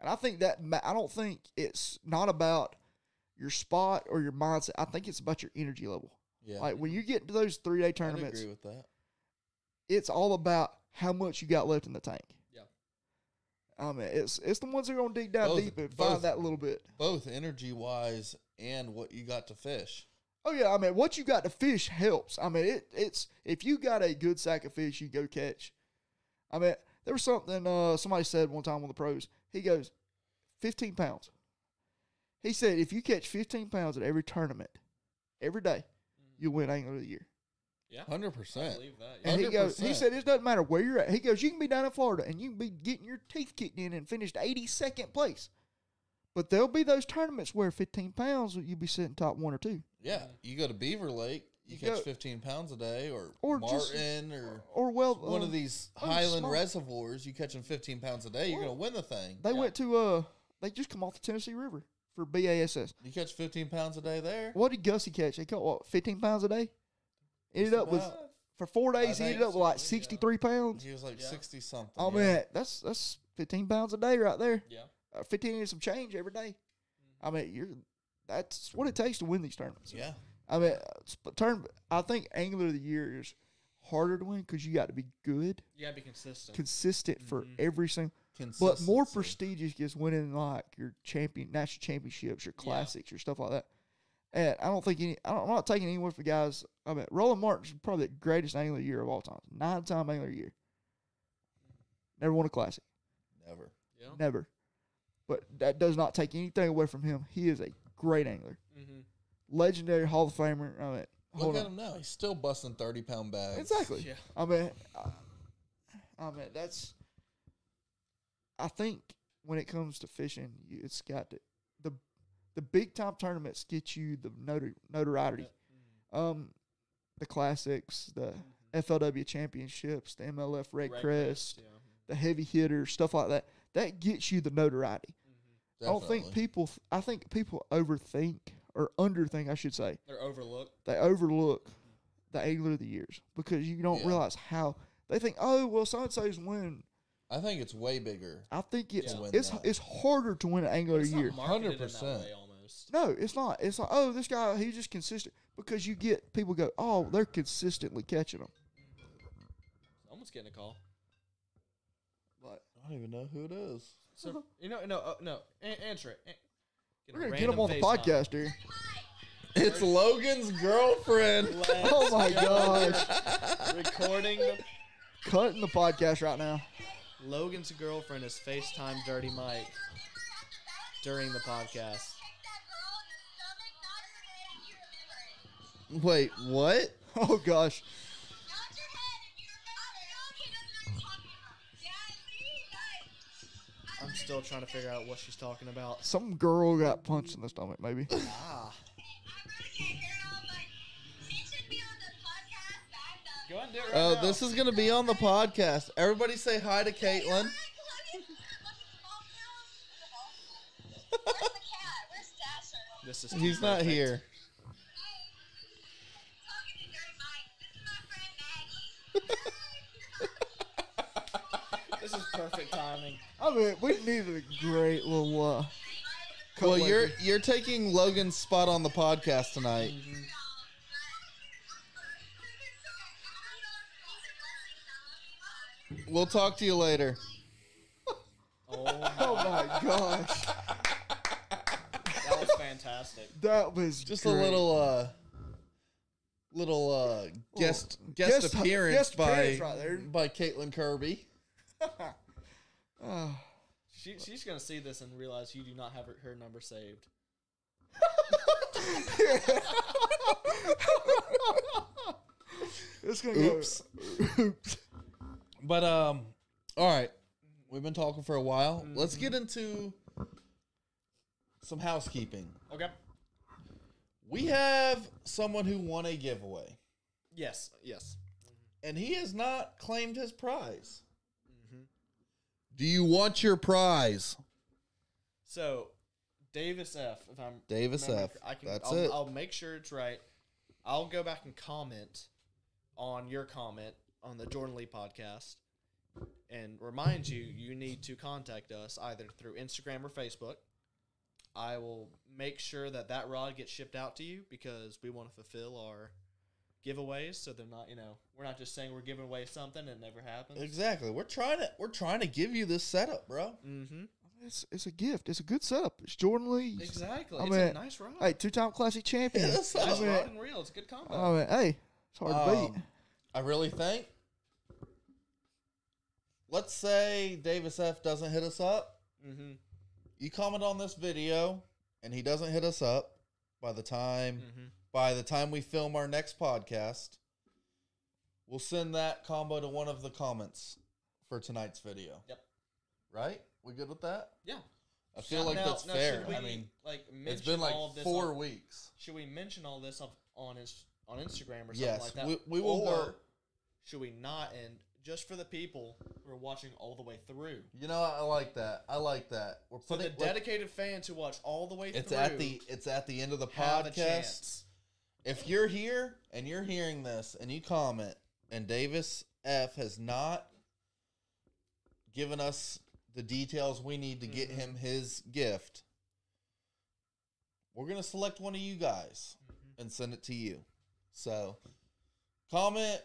And I think that, I don't think it's not about your spot or your mindset. I think it's about your energy level. Yeah. Like when you get into those three day tournaments, agree with that. it's all about how much you got left in the tank. Yeah. I mean, it's it's the ones that are gonna dig down Both- deep and both. find that little bit. Both energy wise and what you got to fish. Oh yeah, I mean, what you got to fish helps. I mean, it it's if you got a good sack of fish, you go catch. I mean, there was something uh, somebody said one time on the pros. He goes, fifteen pounds. He said, if you catch fifteen pounds at every tournament, every day, you'll win angler of the year. Yeah. Hundred I percent. believe that. And he goes, he said, it doesn't matter where you're at. He goes, you can be down in Florida and you can be getting your teeth kicked in and finished 82nd place. But there'll be those tournaments where 15 pounds you'll be sitting top one or two. Yeah. You go to Beaver Lake, you, You catch go- fifteen pounds a day, or Or just- Martin, or Or well, one uh, of these oh, Highland small- reservoirs. You catching fifteen pounds a day, you're Well, gonna win the thing. They Yeah. went to uh, they just come off the Tennessee River for BASS. You catch fifteen pounds a day there. What did Gussie catch? He caught what, 15 pounds a day? Ended up with for four days. He ended up with like so, yeah. 63 pounds. He was like Yeah. sixty something. I yeah. mean, that's that's 15 pounds a day right there. Yeah. Uh, 15 and some change every day. I mean, you're that's what it takes to win these tournaments. yeah, I mean, turn. I think angler of the year is harder to win because you got to be good, You gotta be consistent. consistent for Mhm. every single. But more prestigious is winning like your champion, national championships, your Yeah. classics, your stuff like that. And I don't think any. I don't, I'm not taking anyone for guys. I mean, Roland Martin's probably the greatest angler of the year of all time. Nine time angler of the year. Never won a classic. Never. yeah. Never. But that does not take anything away from him. He is a great angler, Mm-hmm. Legendary Hall of Famer. I mean, hold Look at on. him now. He's still busting thirty pound bags. Exactly. Yeah. I mean, I, I mean that's. I think when it comes to fishing, you, it's got to the the big time tournaments get you the notor, notoriety. Um, the classics, the mm-hmm. FLW championships, the MLF REDCREST, Yeah. Mm-hmm. the heavy hitters, stuff like that. That gets you the notoriety. Mm-hmm. I don't think people. I think people overthink or under thing, I should say They're overlooked. they overlook the angler of the years because you don't Yeah. realize how they think. Oh well, so and so's win. I think it's way bigger. I think it's Yeah. It's that. it's harder to win an angler of It's the year. marketed in that 100%. almost. No, it's not. It's like oh, this guy he's just consistent because you get people go oh they're consistently catching them. Someone's getting a call. But I don't even know who it is. So you know, no, uh, no, a- answer it. A- we're gonna get him on the podcast here. It's Logan's girlfriend. FaceTime. Oh my Let's gosh. Recording the cutting the podcast right now. Logan's girlfriend is FaceTime Dirty Mike during the podcast. Wait, what? Oh gosh. I'm still trying to figure out what she's talking about. Some girl got punched in the stomach, maybe. Ah. I really can't hear it all, but he should be on the podcast. I'm the. Go and do it right Oh, now. this is gonna be on the podcast. Everybody say hi to Caitlin. Where's the cat? Where's Dasher? This is He's not perfect. here. This is perfect timing. I mean, we needed a great little. Uh, Well, you're you're taking Logan's spot on the podcast tonight. We'll talk to you later. Oh, my. Oh my gosh, that was fantastic. that was Just great. a little uh little uh guest guest, guest- appearance guest by appearance right there. by Caitlin Kirby. Oh. She, she's gonna see this and realize you do not have her, her number saved. It's gonna Oops. go. Oops. But um all right. We've been talking for a while. Let's get into some housekeeping. Okay. We have someone who won a giveaway Yes. Yes. and he has not claimed his prize. Do you want your prize? So, Davis F. If I'm Davis remembering F. can, That's I'll, it. I'll make sure it's right. I'll go back and comment on your comment on the Jordan Lee podcast, and remind you you need to contact us either through Instagram or Facebook. I will make sure that that rod gets shipped out to you because we want to fulfill our giveaways. So they're not, you know, we're not just saying we're giving away something and it never happens. Exactly. We're trying to we're trying to give you this setup, bro. Mm-hmm. It's it's a gift. It's a good setup. It's Jordan Lee. Exactly. I it's a nice rod. Hey, two time classic champion. Yes, nice I mean, rod and reel. It's a good combo. I mean, hey, it's hard to beat. Um, I really think. Let's say Davis F doesn't hit us up. mm-hmm. You comment on this video, and he doesn't hit us up by the time Mm-hmm. By the time we film our next podcast. We'll send that combo to one of the comments for tonight's video. Yep. Right? We good with that? Yeah. I feel like Now- that's now, fair. should we, I mean, like it's mention been like all of this four on, weeks. Should we mention all this on on, his, on Instagram or something Yes, like that? we, we will. Or go- should we not? And just for the people who are watching all the way through, You know, I like that. I like that. We're for putting the like, dedicated fans who watch all the way It's through, at the it's at the end of the have a podcast. chance. If you're here and you're hearing this and you comment and Davis F has not given us the details we need to get Mhm. him his gift, we're gonna select one of you guys Mhm. and send it to you. So comment,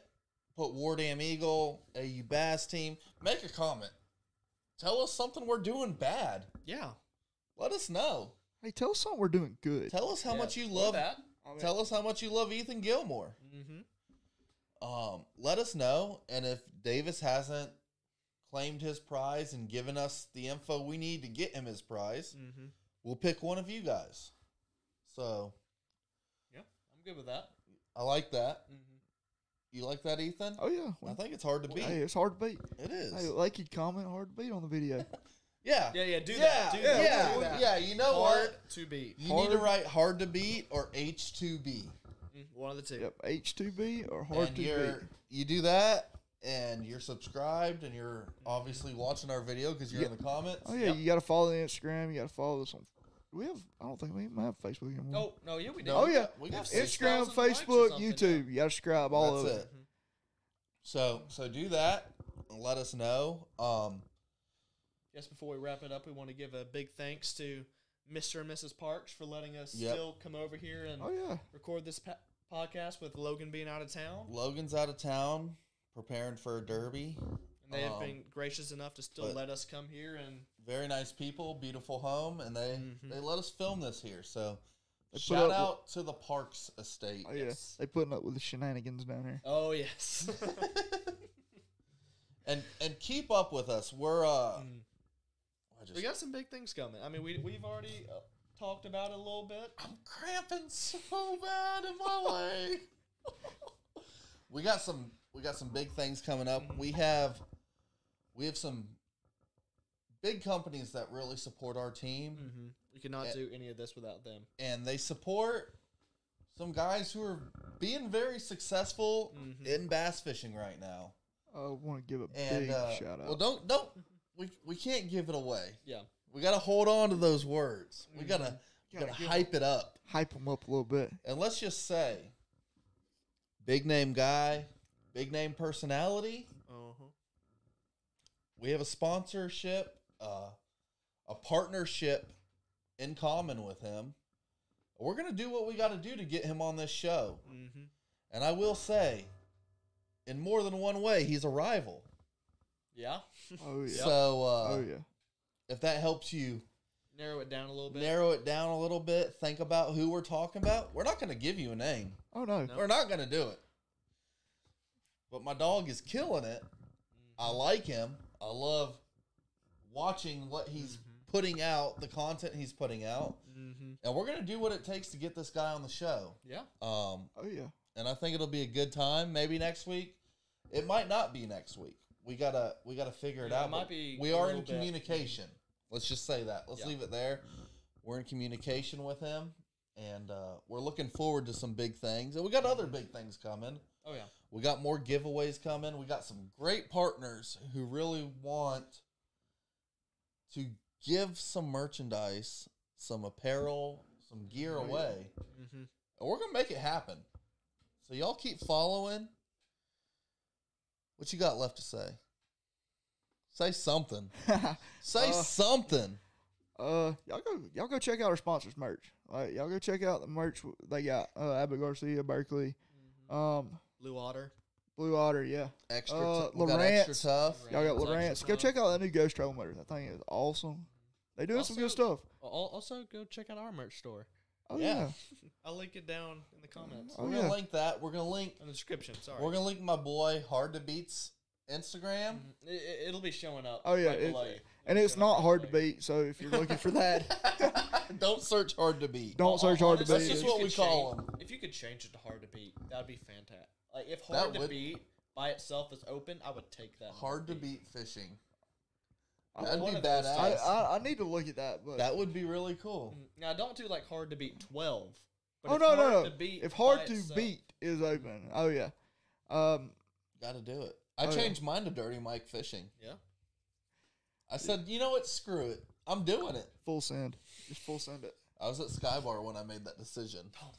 put War Damn Eagle, AU Bass team, make a comment. Tell us something we're doing bad. Yeah. Let us know. Hey, tell us something we're doing good. Tell us how Yeah, much you love that. I mean, Tell us how much you love Ethan Gilmore. Mm-hmm. Um, let us know. And if Davis hasn't claimed his prize and given us the info we need to get him his prize, Mm-hmm. we'll pick one of you guys. So Yeah, I'm good with that. I like that. Mm-hmm. You like that, Ethan? oh yeah. I think it's hard to beat. Hey, it's hard to beat. It is. Hey, like you'd comment, hard to beat on the video. yeah. Yeah, yeah, do yeah, that. Do yeah, that. yeah, do that. yeah. You know Hard what? to beat. You need to write hard to beat or H2B. Mm, One of the two. yep, H two B or hard and to beat. you do that and you're subscribed and you're obviously watching our video because you're in the comments. Oh yeah, Yep. you got to follow the Instagram. You got to follow us on. Do we have? I don't think we even have Facebook anymore. Oh no, yeah, we. No, Oh yeah, we got Instagram, 6,000 likes or Facebook, YouTube. You got to subscribe all That's of it. it. Mhm. So so do that. And let us know. Um, Just before we wrap it up, we want to give a big thanks to Mr. and Mrs. Parks for letting us Yep. still come over here and Oh yeah, record this pa- podcast with Logan being out of town. Logan's out of town, preparing for a derby. And they have Um, been gracious enough to still let us come here and Very nice people, beautiful home, and they Mhm. they let us film this here. So They put shout up out to the Parks Estate. oh yeah. Yes. They putting up with the shenanigans down here. oh yes, and and keep up with us. We're uh, Mm. I just we got some big things coming. I mean, we we've already uh, talked about it a little bit. I'm cramping so bad in my leg. we got some we got some big things coming up. We have we have some big companies that really support our team Mm-hmm. We cannot not Yeah. do any of this without them. and they support some guys who are being very successful Mhm. in bass fishing right now. I want to give a And big uh, shout out. well, don't don't we we can't give it away. Yeah. We got to hold on to those words. We gotta we Gotta gotta hype it up. Hype them up a little bit. And let's just say, big name guy, big name personality. Uh-huh. We have a sponsorship, uh, a partnership in common with him. We're gonna do what we got to do to get him on this show. Mm-hmm. And I will say, in more than one way, he's a rival. Yeah. Oh yeah. So uh, oh yeah. if that helps you Narrow it down a little bit. narrow it down a little bit, think about who we're talking about. We're not gonna give you a name. Oh no. No. We're not gonna do it. But my dog is killing it. I like him. I love watching what he's putting out, the content he's putting out, Mm-hmm. and we're gonna do what it takes to get this guy on the show. Yeah. Um, Oh yeah. and I think it'll be a good time. Maybe next week. It might not be next week. We gotta we gotta figure it Yeah, it out. might be we are in bit. communication. Let's just say that. Let's Yeah. leave it there. We're in communication with him, and uh, we're looking forward to some big things. And we got other big things coming. Oh yeah. We got more giveaways coming. We got some great partners who really want to give some merchandise, some apparel, some gear Oh, away. Mm-hmm. And we're gonna make it happen. So y'all keep following. What you got left to say? Say something. Say Uh, something. Uh, y'all go, y'all go check out our sponsors merch. Like, y'all go check out the merch they got. Uh, Abu Garcia, Berkley, um, Blue Otter. Blue Otter, yeah. Extra, uh, t- we got extra Lowrance. tough. Y'all got Lowrance, Lowrance. Go tough. check out that new Ghost Trail motor. That thing is awesome. They doing some good stuff. Also, go check out our merch store. Oh Yeah. yeah. I'll link it down in the comments. Oh, We're yeah. gonna link that. We're gonna link. In the description. Sorry. We're gonna link my boy Hard to Beats Instagram. Mhm. It, will be showing up. Oh yeah. right it- and it's Showing not hard to beat. So if you're looking for that, Don't search Hard to Beat. don't search hard to Honestly, That's beat. just if what you we could call change- 'em. If you could change it to hard to beat, that'd be fantastic. Like if That hard to would- beat by itself is open, I would take that. Hard to Beat fishing. I- That'd one be of those badass. I, I, I need to look at that, but that would be really cool. Mm, Now don't do like hard to beat twelve. But oh if no no hard no! To beat if hard to itself- beat is open, oh yeah. Um, Got to do it. I Oh, yeah. changed mine to Dirty Mike Fishing. Yeah. I said, you know what? Screw it. I'm doing it. full send, just full send it. I was at Skybar when I made that decision.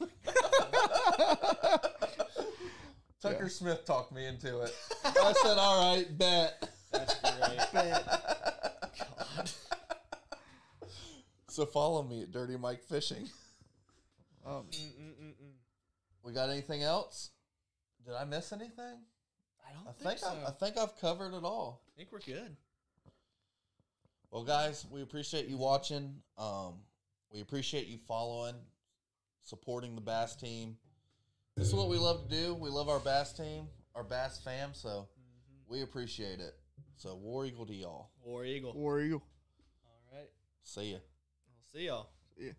Tucker Yeah. Smith talked me into it. I said, all right, bet. That's great. God. So follow me at Dirty Mike Fishing. Um, We got anything else? Did I miss anything? I don't I think, think so. I, I think I've covered it all. I think we're good. Well, guys, we appreciate you watching. Um, we appreciate you following, supporting the Bass team. This is what we love to do. We love our Bass team, our Bass fam. So we appreciate it. So War Eagle to y'all. War Eagle. War Eagle. All right. See ya. See y'all. Yeah.